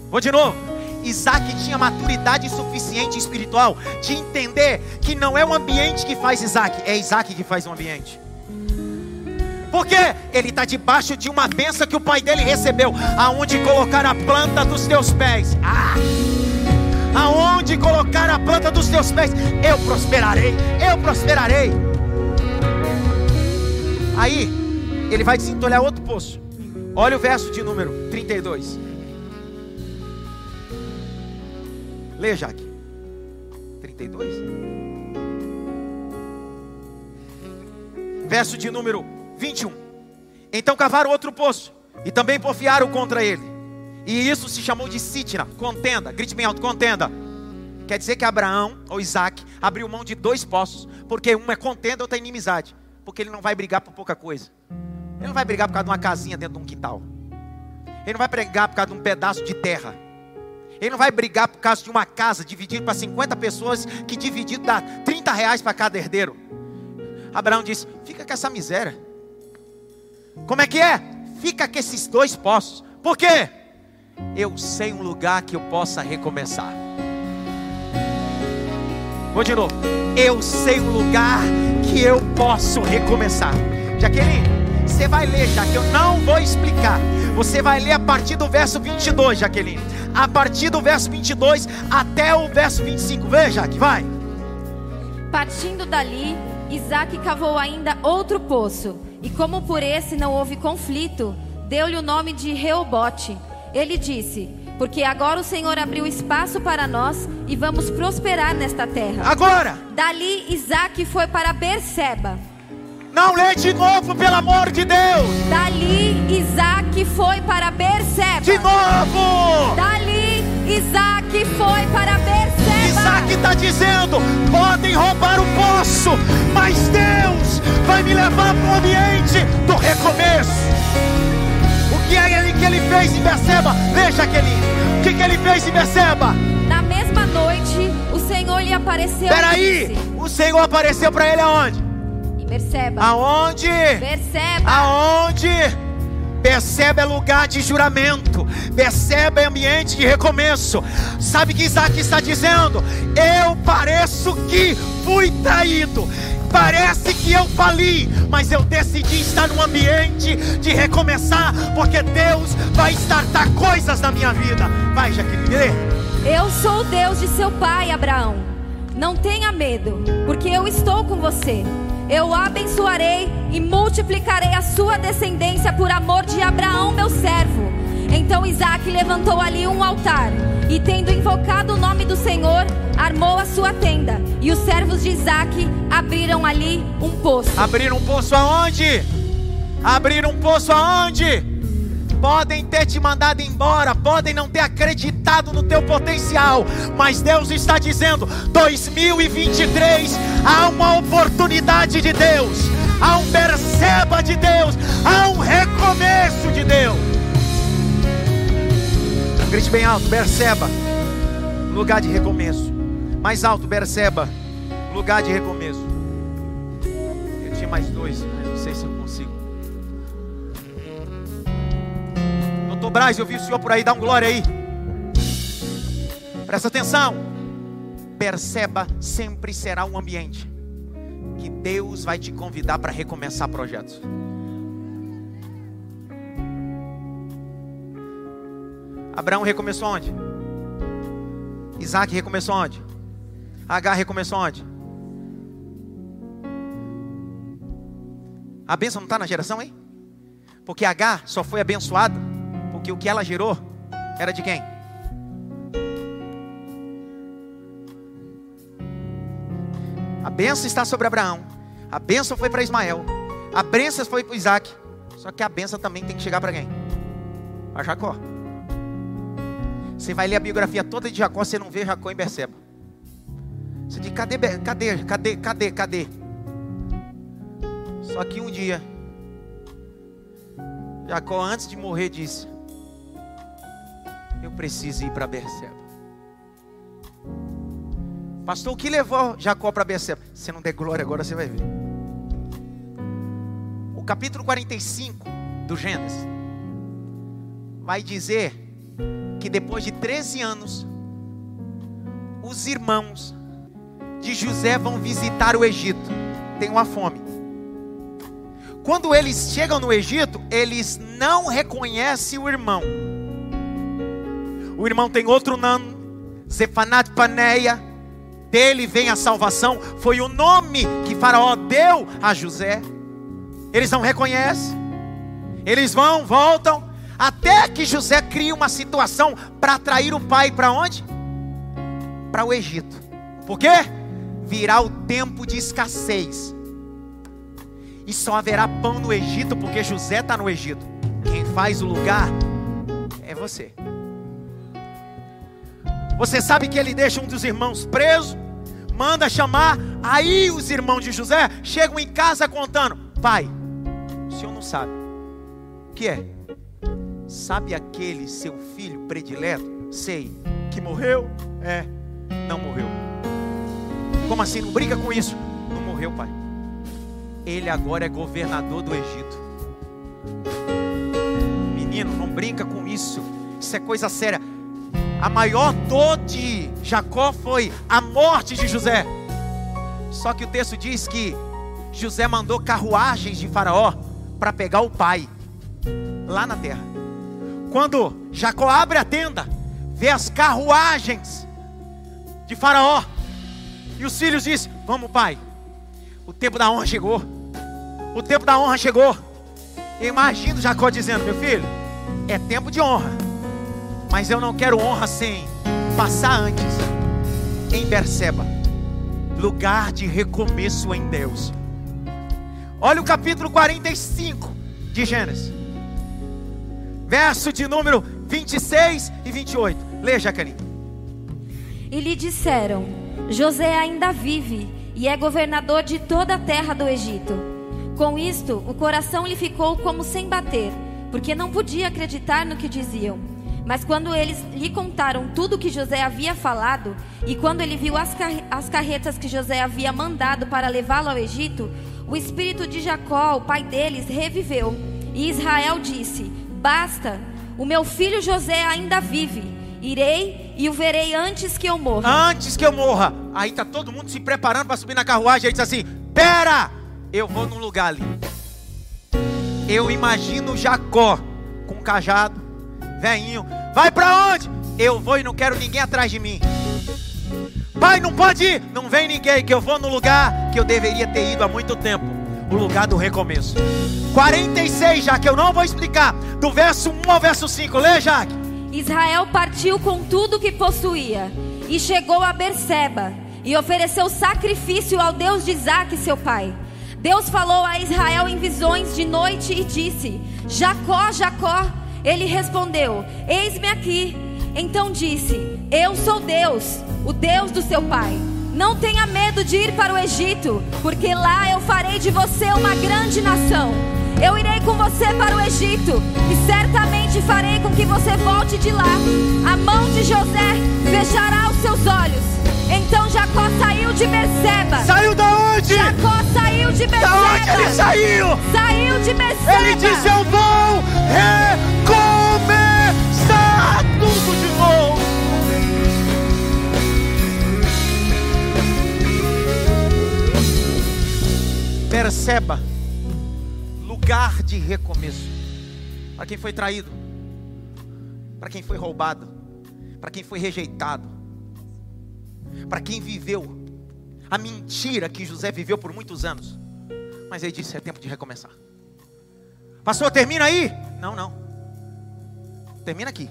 Vou de novo. Isaac tinha maturidade suficiente espiritual de entender que não é o ambiente que faz Isaac, é Isaac que faz o ambiente. Porque ele está debaixo de uma benção que o pai dele recebeu, aonde colocar a planta dos teus pés. Ah! Aonde colocar a planta dos teus pés, eu prosperarei, eu prosperarei. Aí, ele vai desentolhar outro poço. Olha o verso de número 32. Leia, Jaque. 32. Verso de número 21. Então cavaram outro poço e também porfiaram contra ele. E isso se chamou de sitna, contenda. Grite bem alto, contenda. Quer dizer que Abraão ou Isaac abriu mão de dois poços, porque um é contenda, outro é inimizade. Porque ele não vai brigar por pouca coisa. Ele não vai brigar por causa de uma casinha dentro de um quintal. Ele não vai brigar por causa de um pedaço de terra. Ele não vai brigar por causa de uma casa dividida para 50 pessoas, que dividido dá 30 reais para cada herdeiro. Abraão disse: fica com essa miséria. Como é que é? Fica com esses dois poços. Por quê? eu sei um lugar que eu possa recomeçar. Vou de novo. Eu sei um lugar que eu posso recomeçar. Jaqueline, você vai ler, já que eu não vou explicar. Você vai ler a partir do verso 22, Jaqueline. A partir do verso 22 até o verso 25. Veja, que vai. Partindo dali, Isaac cavou ainda outro poço. E como por esse não houve conflito, deu-lhe o nome de Reobote ele disse: Porque agora o Senhor abriu espaço para nós e vamos prosperar nesta terra. Agora! Dali Isaac foi para Berseba. Não lê de novo, pelo amor de Deus! Dali Isaac foi para Berseba. De novo! Dali Isaac foi para Berseba. Isaac está dizendo: podem roubar o poço, mas Deus vai me levar para o ambiente do recomeço que é ele que ele fez em Beceba? Veja aquele. O que, que ele fez em Beceba? Na mesma noite, o Senhor lhe apareceu. Peraí, o Senhor apareceu para ele aonde? Em Beceba. Aonde? Beceba. Aonde? Beceba é lugar de juramento. Beceba é ambiente de recomeço. Sabe o que Isaac está dizendo? Eu pareço que fui traído. Parece que eu fali, mas eu decidi estar num ambiente de recomeçar, porque Deus vai startar coisas na minha vida. Vai, Jaqueline, lê. Eu sou o Deus de seu pai, Abraão. Não tenha medo, porque eu estou com você. Eu abençoarei e multiplicarei a sua descendência por amor de Abraão, meu servo. Então Isaac levantou ali um altar e, tendo invocado o nome do Senhor, armou a sua tenda. E os servos de Isaac abriram ali um poço. Abriram um poço aonde? Abriram um poço aonde? Podem ter te mandado embora, podem não ter acreditado no teu potencial, mas Deus está dizendo: 2023 há uma oportunidade de Deus, há um perceba de Deus, há um recomeço de Deus. Grite bem alto, perceba, lugar de recomeço. Mais alto, Berseba. Lugar de recomeço. Eu tinha mais dois, mas não sei se eu consigo. Braz, eu vi o senhor por aí, dá um glória aí. Presta atenção. Perceba, sempre será um ambiente que Deus vai te convidar para recomeçar projetos. Abraão recomeçou onde? Isaac recomeçou onde? Agar recomeçou onde? A bênção não está na geração, hein? Porque Agar só foi abençoada porque o que ela gerou era de quem? A bênção está sobre Abraão. A bênção foi para Ismael. A bênção foi para Isaac. Só que a bênção também tem que chegar para quem? Para Jacó. Você vai ler a biografia toda de Jacó, você não vê Jacó em Beceba. Você diz, cadê, cadê, cadê, cadê, cadê? Só que um dia, Jacó, antes de morrer, disse: Eu preciso ir para Beceba. Pastor, o que levou Jacó para Beceba? Se não der glória agora, você vai ver. O capítulo 45 do Gênesis vai dizer que depois de 13 anos, os irmãos de José vão visitar o Egito. Tem uma fome. Quando eles chegam no Egito, eles não reconhecem o irmão. O irmão tem outro nome, Zefanat Paneia dele vem a salvação, foi o nome que Faraó deu a José. Eles não reconhecem, eles vão, voltam, até que José cria uma situação para atrair o pai para onde? Para o Egito. Por quê? Virá o tempo de escassez. E só haverá pão no Egito porque José está no Egito. Quem faz o lugar é você. Você sabe que ele deixa um dos irmãos preso, manda chamar. Aí os irmãos de José chegam em casa contando: Pai, o senhor não sabe. O que é? Sabe aquele seu filho predileto? Sei. Que morreu? É. Não morreu. Como assim? Não brinca com isso. Não morreu, pai. Ele agora é governador do Egito. Menino, não brinca com isso. Isso é coisa séria. A maior dor de Jacó foi a morte de José. Só que o texto diz que José mandou carruagens de Faraó para pegar o pai lá na terra. Quando Jacó abre a tenda, vê as carruagens de Faraó, e os filhos dizem: Vamos, pai, o tempo da honra chegou. O tempo da honra chegou. Eu imagino Jacó dizendo: Meu filho, é tempo de honra. Mas eu não quero honra sem passar antes em Berseba, lugar de recomeço em Deus. Olha o capítulo 45 de Gênesis, verso de número 26 e 28. Leia, Jaqueline. E lhe disseram: José ainda vive e é governador de toda a terra do Egito. Com isto, o coração lhe ficou como sem bater, porque não podia acreditar no que diziam. Mas quando eles lhe contaram tudo o que José havia falado, e quando ele viu as, car as carretas que José havia mandado para levá-lo ao Egito, o espírito de Jacó, o pai deles, reviveu. E Israel disse: Basta, o meu filho José ainda vive. Irei e o verei antes que eu morra. Antes que eu morra. Aí está todo mundo se preparando para subir na carruagem. Aí diz assim: Pera, eu vou num lugar ali. Eu imagino Jacó com um cajado Veinho, vai para onde? Eu vou e não quero ninguém atrás de mim. Pai, não pode ir, não vem ninguém, que eu vou no lugar que eu deveria ter ido há muito tempo o lugar do recomeço. 46, já que eu não vou explicar, do verso 1 ao verso 5, lê, Jaque. Israel partiu com tudo que possuía e chegou a Berseba e ofereceu sacrifício ao Deus de Isaac, seu pai. Deus falou a Israel em visões de noite e disse: Jacó, Jacó. Ele respondeu: Eis-me aqui. Então disse: Eu sou Deus, o Deus do seu pai. Não tenha medo de ir para o Egito, porque lá eu farei de você uma grande nação. Eu irei com você para o Egito e certamente farei com que você volte de lá. A mão de José fechará os seus olhos. Então Jacó saiu de Beceba. Saiu da onde? Jacó saiu de Beceba. Da onde ele saiu? Saiu de Beceba. Ele disse: Eu vou recomeçar tudo de novo. Perceba, lugar de recomeço. Para quem foi traído, para quem foi roubado, para quem foi rejeitado, para quem viveu a mentira que José viveu por muitos anos. Mas ele disse: é tempo de recomeçar. Pastor, termina aí? Não, não. Termina aqui.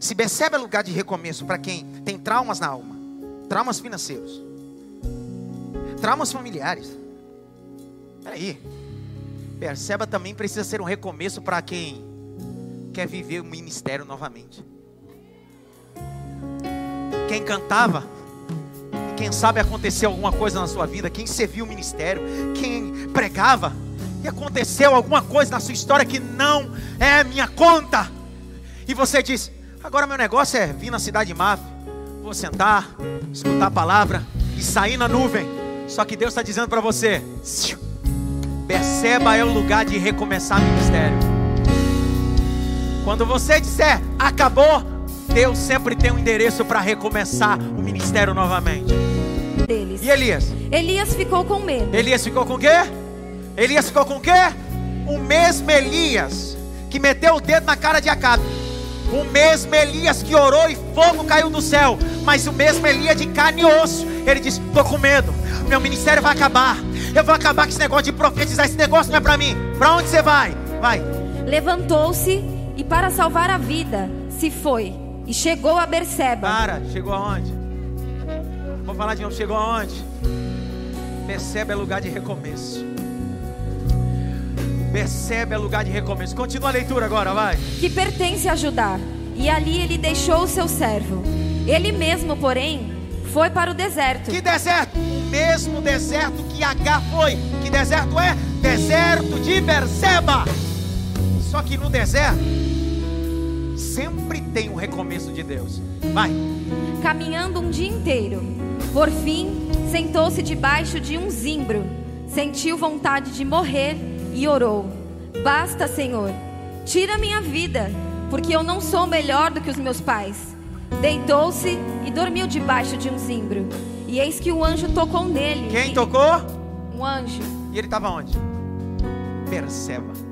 Se percebe é lugar de recomeço para quem tem traumas na alma, traumas financeiros, traumas familiares. Peraí. Perceba também precisa ser um recomeço para quem quer viver o ministério novamente. Quem cantava, quem sabe aconteceu alguma coisa na sua vida, quem serviu o ministério, quem pregava, e aconteceu alguma coisa na sua história que não é minha conta. E você diz: agora meu negócio é vir na cidade de Maf, vou sentar, escutar a palavra e sair na nuvem. Só que Deus está dizendo para você: perceba é o lugar de recomeçar ministério. Quando você disser acabou, Deus sempre tem um endereço para recomeçar o ministério novamente. Deles. E Elias? Elias ficou com medo. Elias ficou com o quê? Elias ficou com o quê? O mesmo Elias que meteu o dedo na cara de Acabe. O mesmo Elias que orou e fogo caiu do céu. Mas o mesmo Elias de carne e osso. Ele disse: Estou com medo. Meu ministério vai acabar. Eu vou acabar com esse negócio de profetizar. Esse negócio não é para mim. Para onde você vai? Vai. Levantou-se e, para salvar a vida, se foi. E chegou a Berseba. Para, chegou aonde? Vou falar de novo, chegou aonde? Berseba é lugar de recomeço. Berseba é lugar de recomeço. Continua a leitura agora, vai. Que pertence a Judá. E ali ele deixou o seu servo. Ele mesmo, porém, foi para o deserto. Que deserto? O mesmo deserto que H foi. Que deserto é? Deserto de Berseba. Só que no deserto sempre tem um recomeço de Deus. Vai. Caminhando um dia inteiro. Por fim, sentou-se debaixo de um zimbro. Sentiu vontade de morrer e orou: Basta, Senhor, tira minha vida, porque eu não sou melhor do que os meus pais. Deitou-se e dormiu debaixo de um zimbro. E eis que o anjo tocou nele. Quem e... tocou? Um anjo. E ele estava onde? Perceba.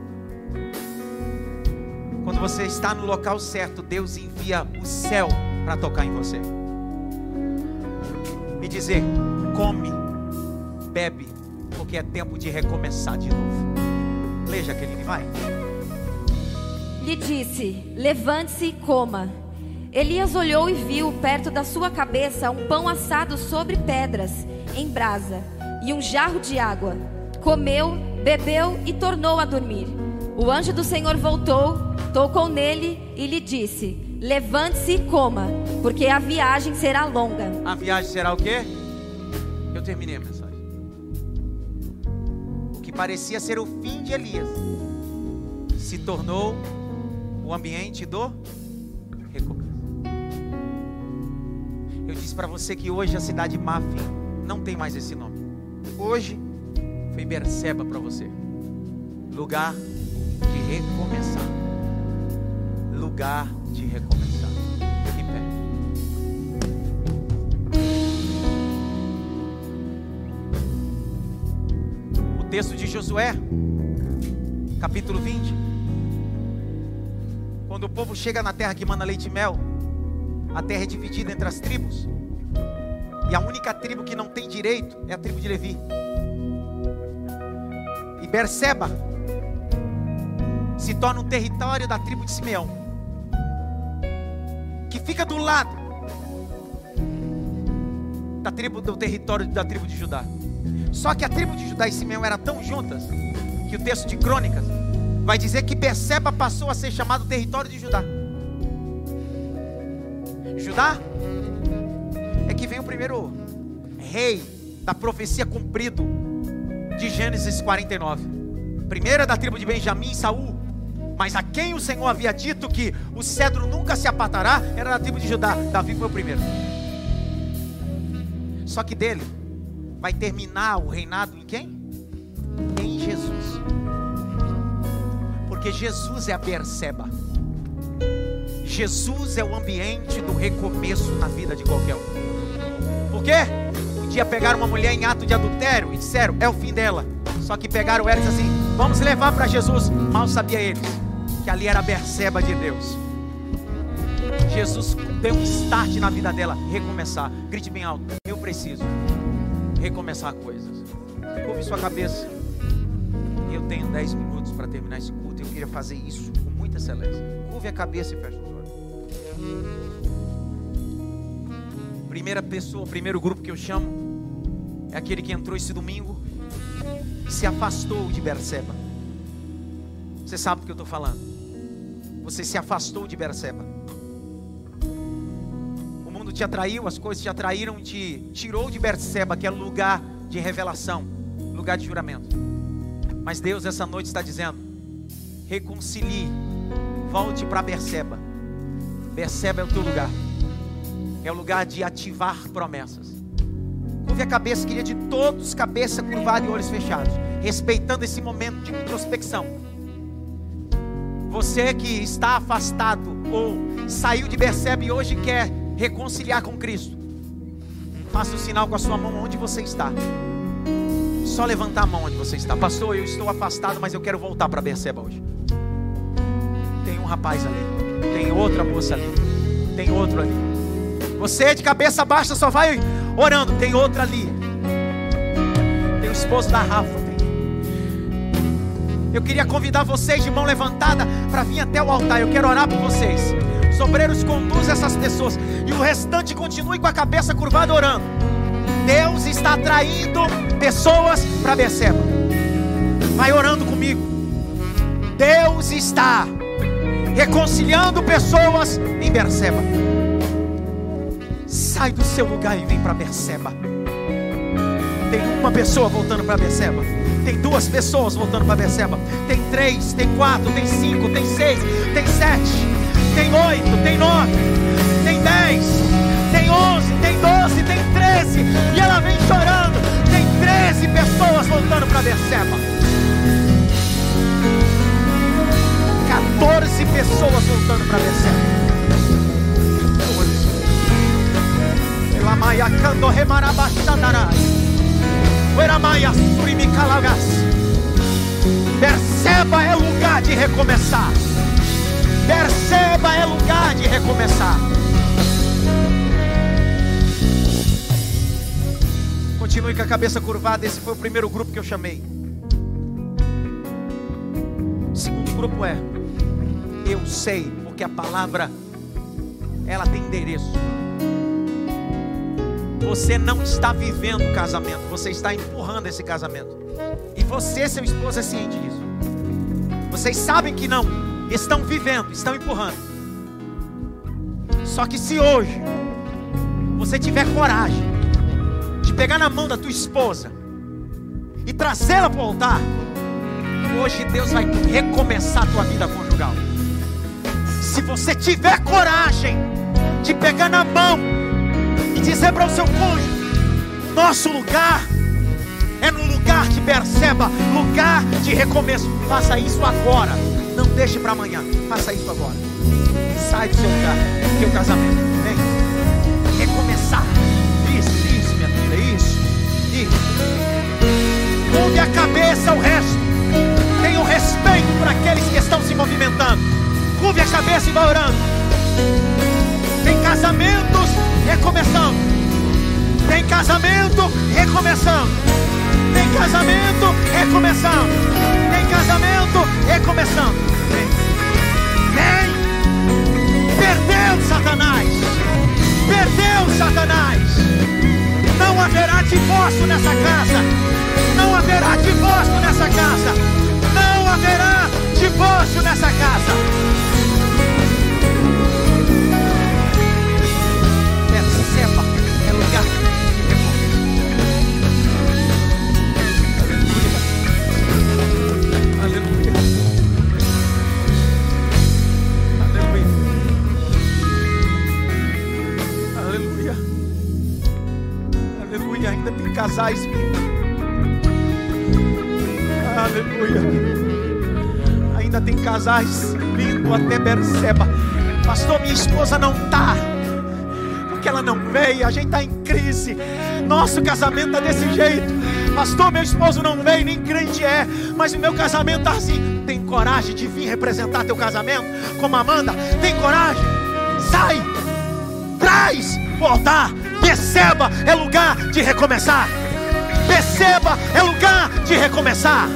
Quando você está no local certo, Deus envia o céu para tocar em você. E dizer: come, bebe, porque é tempo de recomeçar de novo. Lê, Jaqueline, vai. Lhe disse: Levante-se e coma. Elias olhou e viu perto da sua cabeça um pão assado sobre pedras, em brasa, e um jarro de água. Comeu, bebeu e tornou a dormir. O anjo do Senhor voltou, tocou nele e lhe disse: Levante-se e coma, porque a viagem será longa. A viagem será o quê? Eu terminei a mensagem. O que parecia ser o fim de Elias se tornou o ambiente do recomeço. Eu disse para você que hoje a cidade Mafia não tem mais esse nome. Hoje foi Berseba para você. Lugar de recomeçar. Lugar de recomeçar. Em pé. O texto de Josué, capítulo 20. Quando o povo chega na terra que manda leite e mel, a terra é dividida entre as tribos. E a única tribo que não tem direito é a tribo de Levi. E Berseba se torna um território da tribo de Simeão, fica do lado da tribo do território da tribo de Judá. Só que a tribo de Judá e Simeão eram tão juntas que o texto de Crônicas vai dizer que Berseba passou a ser chamado território de Judá. Judá é que vem o primeiro rei da profecia cumprido de Gênesis 49. Primeiro é da tribo de Benjamim, Saul. Mas a quem o Senhor havia dito que o cedro nunca se apartará, era da tribo de Judá. Davi foi o primeiro. Só que dele vai terminar o reinado em quem? Em Jesus. Porque Jesus é a Berseba. Jesus é o ambiente do recomeço na vida de qualquer um. Por quê? O dia pegaram uma mulher em ato de adultério e disseram: é o fim dela. Só que pegaram ela e disseram assim: vamos levar para Jesus. Mal sabia eles que ali era a Berseba de Deus. Jesus deu um start na vida dela, recomeçar. Grite bem alto: eu preciso recomeçar coisas. Curve sua cabeça. Eu tenho 10 minutos para terminar esse culto. Eu queria fazer isso com muita excelência. Curve a cabeça e feche os olhos. Primeira pessoa, o primeiro grupo que eu chamo é aquele que entrou esse domingo e se afastou de Berseba. Você sabe do que eu estou falando? Você se afastou de Berseba. O mundo te atraiu, as coisas te atraíram, te tirou de Berseba, que é lugar de revelação, lugar de juramento. Mas Deus essa noite está dizendo: reconcilie, volte para Berseba. Berseba é o teu lugar, é o lugar de ativar promessas. Curve a cabeça, queria de todos, cabeça curvada e olhos fechados, respeitando esse momento de introspecção. Você que está afastado ou saiu de Berseba e hoje quer reconciliar com Cristo, faça o sinal com a sua mão onde você está. Só levantar a mão onde você está. Pastor, eu estou afastado, mas eu quero voltar para Berseba hoje. Tem um rapaz ali. Tem outra moça ali. Tem outro ali. Você de cabeça baixa só vai orando. Tem outra ali. Tem o esposo da Rafa. Eu queria convidar vocês de mão levantada para vir até o altar. Eu quero orar por vocês. Os obreiros conduzem essas pessoas. E o restante continue com a cabeça curvada orando. Deus está atraindo pessoas para Beceba. Vai orando comigo. Deus está reconciliando pessoas em Berseba. Sai do seu lugar e vem para Berseba. Tem uma pessoa voltando para Berseba. Tem duas pessoas voltando para Berseba. Tem três, tem quatro, tem cinco, tem seis, tem sete, tem oito, tem nove, tem dez, tem onze, tem doze, tem treze. E ela vem chorando. Tem treze pessoas voltando para Berseba. 14 pessoas voltando para Berseba. Elamaia cando remarabachanarai. Ueramaia surimicalagas. Perceba é lugar de recomeçar. Perceba é lugar de recomeçar. Continue com a cabeça curvada. Esse foi o primeiro grupo que eu chamei. O segundo grupo é eu sei, porque a palavra ela tem endereço. Você não está vivendo o casamento, você está empurrando esse casamento. E você, seu esposo, é ciente disso. Vocês sabem que não, estão vivendo, estão empurrando. Só que se hoje você tiver coragem de pegar na mão da tua esposa e trazê-la para o altar, hoje Deus vai recomeçar a tua vida conjugal. Se você tiver coragem de pegar na mão dizer para o seu cônjuge: nosso lugar é no lugar de perceba, lugar de recomeço. Faça isso agora. Não deixe para amanhã. Faça isso agora. Sai do seu lugar. Teu casamento. Vem. Recomeçar. Isso, isso, minha filha. Isso. Isso. Mude a cabeça o resto. Tenha um respeito por aqueles que estão se movimentando. Curve a cabeça e vai orando. Tem casamentos recomeçando. Tem casamento recomeçando. Tem casamento recomeçando. Tem casamento recomeçando. Vem. Perdeu Satanás. Perdeu Satanás. Não haverá divórcio nessa casa. Não haverá divórcio nessa casa. Não haverá divórcio nessa casa. Casais vindo. Aleluia ainda tem casais vindo até Berseba. Pastor, minha esposa não está que ela não veio. A gente está em crise. Nosso casamento está desse jeito. Pastor, meu esposo não veio, nem crente é. Mas o meu casamento está assim. Tem coragem de vir representar teu casamento? Como Amanda? Tem coragem? Sai! Traz o altar. Perceba, é lugar de recomeçar. Perceba, é lugar de recomeçar.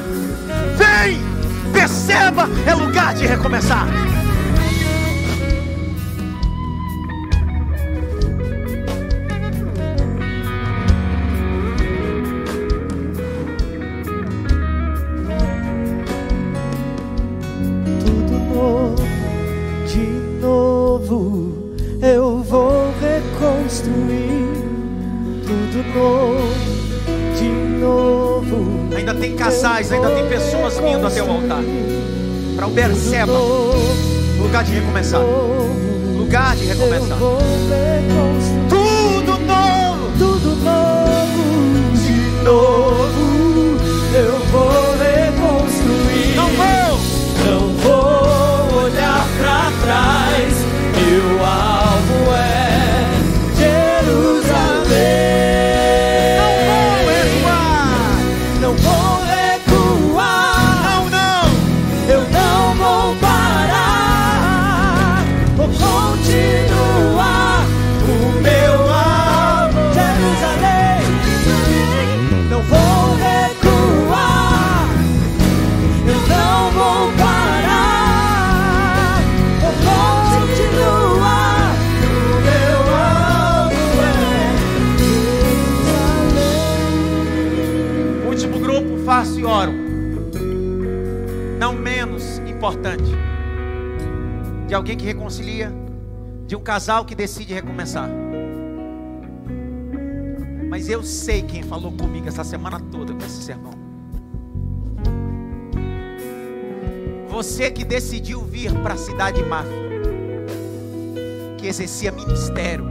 Vem! Perceba, é lugar de recomeçar. Casais, ainda tem pessoas vindo até o altar. Para o Berseba, lugar de recomeçar. Lugar de recomeçar. Tudo novo, tudo novo, de novo eu vou reconstruir. Não vou, não vou olhar para trás. Meu alvo alguém que reconcilia, de um casal que decide recomeçar. Mas eu sei quem falou comigo essa semana toda com esse sermão. Você que decidiu vir para a cidade máfia, que exercia ministério,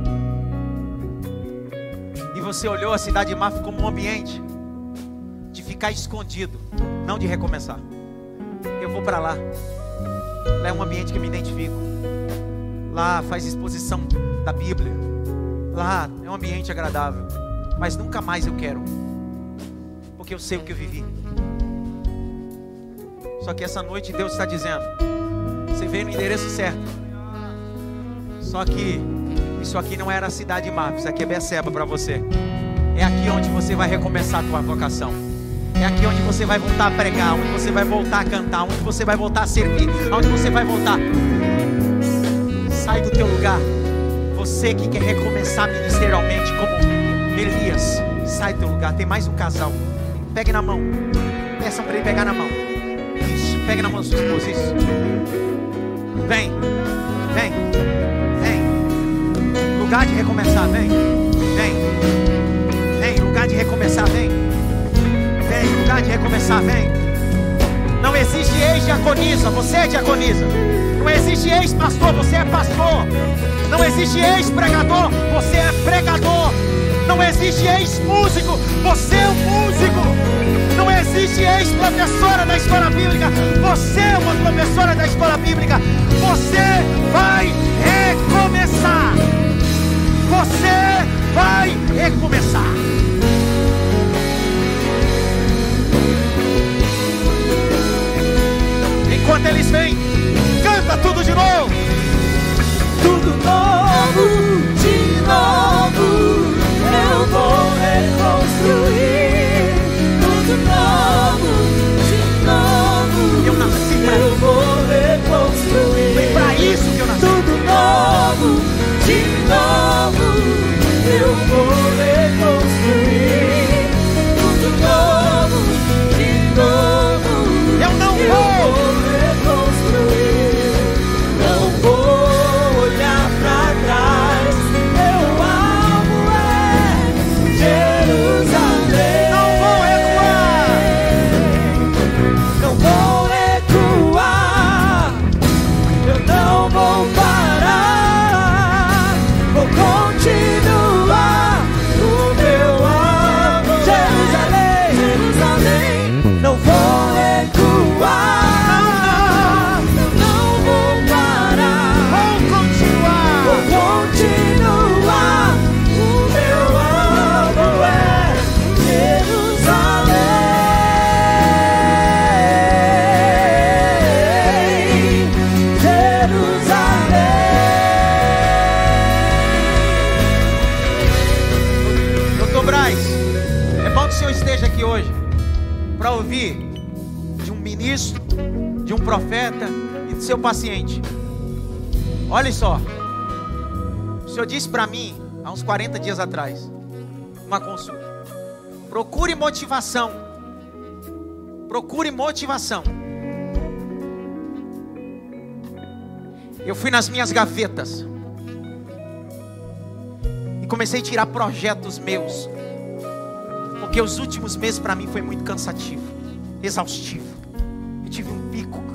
e você olhou a cidade máfia como um ambiente de ficar escondido, não de recomeçar eu vou para lá. Lá é um ambiente que me identifico. Lá faz exposição da Bíblia. Lá é um ambiente agradável. Mas nunca mais eu quero. Porque eu sei o que eu vivi. Só que essa noite Deus está dizendo: você veio no endereço certo. Só que isso aqui não era a cidade má, isso aqui é Beceba para você. É aqui onde você vai recomeçar a tua vocação. É aqui onde você vai voltar a pregar, onde você vai voltar a cantar, onde você vai voltar a servir, onde você vai voltar. Sai do teu lugar. Você que quer recomeçar ministerialmente como Elias, sai do teu lugar. Tem mais um casal. Pegue na mão. Peçam para ele pegar na mão. Isso. Pegue na mão da sua esposa. Isso. Vem. Vem. Vem. Lugar de recomeçar. Vem. Vem. Vem. Lugar de recomeçar. Vem. De recomeçar, vem. Não existe ex-diaconisa, você é diaconisa. Não existe ex-pastor, você é pastor. Não existe ex-pregador, você é pregador. Não existe ex-músico, você é um músico. Não existe ex-professora da escola bíblica, você é uma professora da escola bíblica. Você vai recomeçar. Você vai recomeçar. Enquanto eles vêm, canta tudo de novo. Tudo novo, de novo, eu vou reconstruir. Tudo novo, de novo, eu nasci pra eu vou reconstruir. Foi pra isso que eu nasci. Tudo novo, de novo, eu vou reconstruir. eu não vou. Profeta e do seu paciente. Olha só. O Senhor disse para mim, há uns 40 dias atrás, uma consulta. Procure motivação. Procure motivação. Eu fui nas minhas gavetas e comecei a tirar projetos meus, porque os últimos meses para mim foi muito cansativo, exaustivo. Eu tive um pico,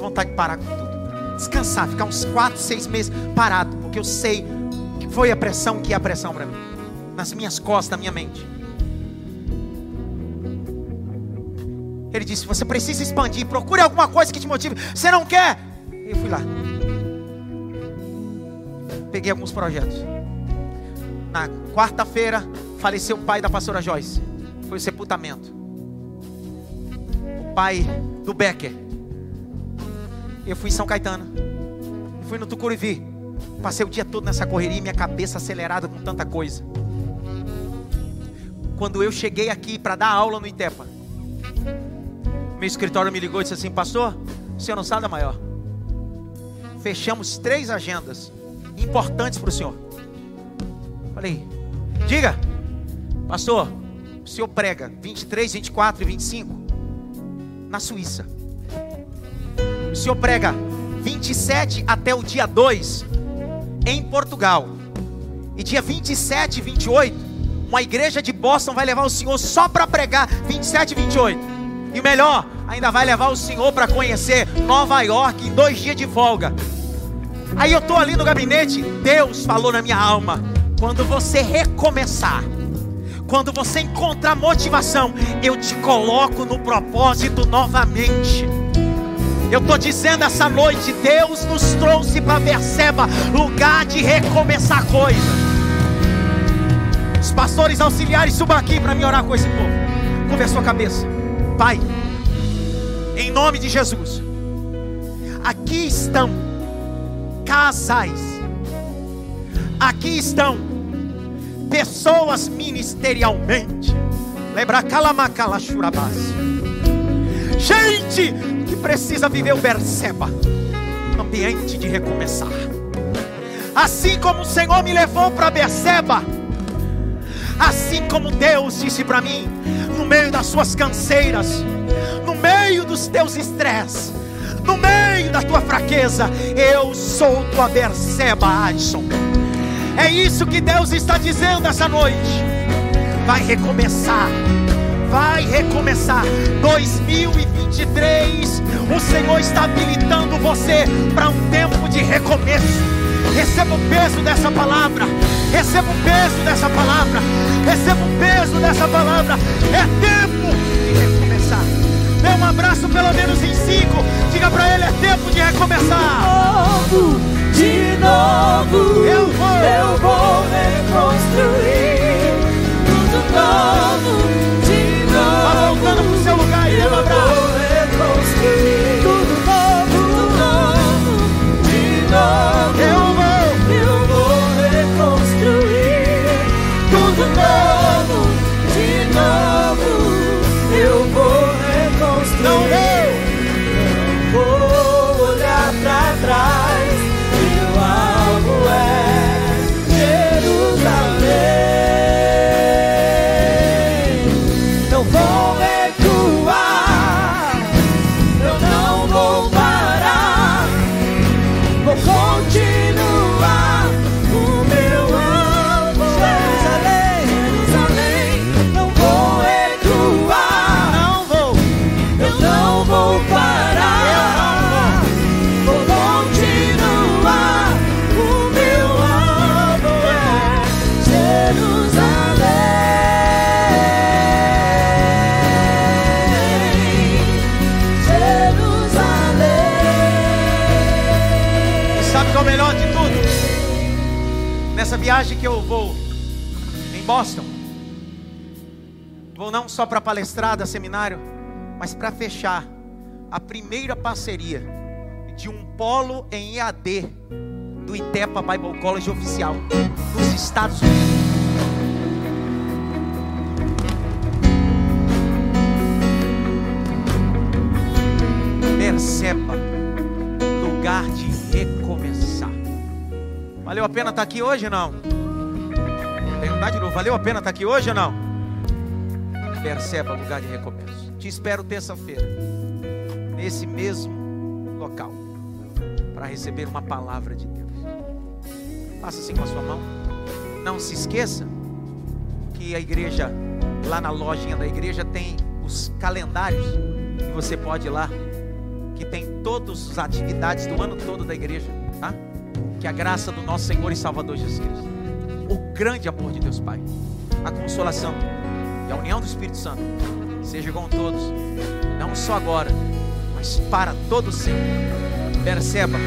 vontade de parar com tudo, descansar, ficar uns 4, 6 meses parado, porque eu sei que foi a pressão que é a pressão para mim, nas minhas costas, na minha mente. Ele disse: Você precisa expandir, procure alguma coisa que te motive. Você não quer? Eu fui lá peguei alguns projetos. Na quarta-feira, faleceu o pai da pastora Joyce. Foi o sepultamento. O pai do Becker. Eu fui em São Caetano. Fui no Tucuruvi. Passei o dia todo nessa correria, minha cabeça acelerada com tanta coisa. Quando eu cheguei aqui para dar aula no Itepa, meu escritório me ligou e disse assim: Pastor, o senhor não sabe da maior. Fechamos três agendas importantes para o senhor. Falei, diga, pastor, o senhor prega 23, 24 e 25 na Suíça. O senhor prega 27 até o dia 2 em Portugal. E dia 27 e 28, uma igreja de Boston vai levar o senhor só para pregar 27 e 28. E melhor, ainda vai levar o senhor para conhecer Nova York em dois dias de folga. Aí eu estou ali no gabinete, Deus falou na minha alma: quando você recomeçar, quando você encontrar motivação, eu te coloco no propósito novamente. Eu estou dizendo essa noite, Deus nos trouxe para Berseba, lugar de recomeçar coisas. Os pastores auxiliares subam aqui para me orar com esse povo. Curva a cabeça. Pai, em nome de Jesus, aqui estão casais. Aqui estão pessoas ministerialmente. Lembra Kalamacalachurabás. Gente que precisa viver o Berseba, ambiente de recomeçar. Assim como o Senhor me levou para Berseba, assim como Deus disse para mim, no meio das suas canseiras, no meio dos teus estresses, no meio da tua fraqueza, eu sou tua Berseba, Adson. É isso que Deus está dizendo essa noite. Vai recomeçar. Vai recomeçar. 2023, o Senhor está habilitando você para um tempo de recomeço. Receba o peso dessa palavra. Receba o peso dessa palavra. Receba o peso dessa palavra. É tempo de recomeçar. Dê um abraço pelo menos em cinco. Diga para ele, é tempo de recomeçar. novo, de novo, Eu vou. eu vou reconstruir tudo novo, viagem que eu vou em Boston, vou não só para palestrar da seminário, mas para fechar a primeira parceria de um polo em EAD do Itepa Bible College oficial nos Estados Unidos. Valeu a pena estar aqui hoje ou não? Perguntar de novo, valeu a pena estar aqui hoje ou não? Perceba lugar de recomeço. Te espero terça-feira, nesse mesmo local, para receber uma palavra de Deus. Faça assim com a sua mão. Não se esqueça que a igreja, lá na lojinha da igreja, tem os calendários que você pode ir lá, que tem todas as atividades do ano todo da igreja, tá? Que a graça do nosso Senhor e Salvador Jesus Cristo, o grande amor de Deus Pai, a consolação e a união do Espírito Santo seja com todos, não só agora, mas para todo sempre. Perceba,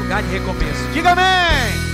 lugar de recomeço. Diga amém!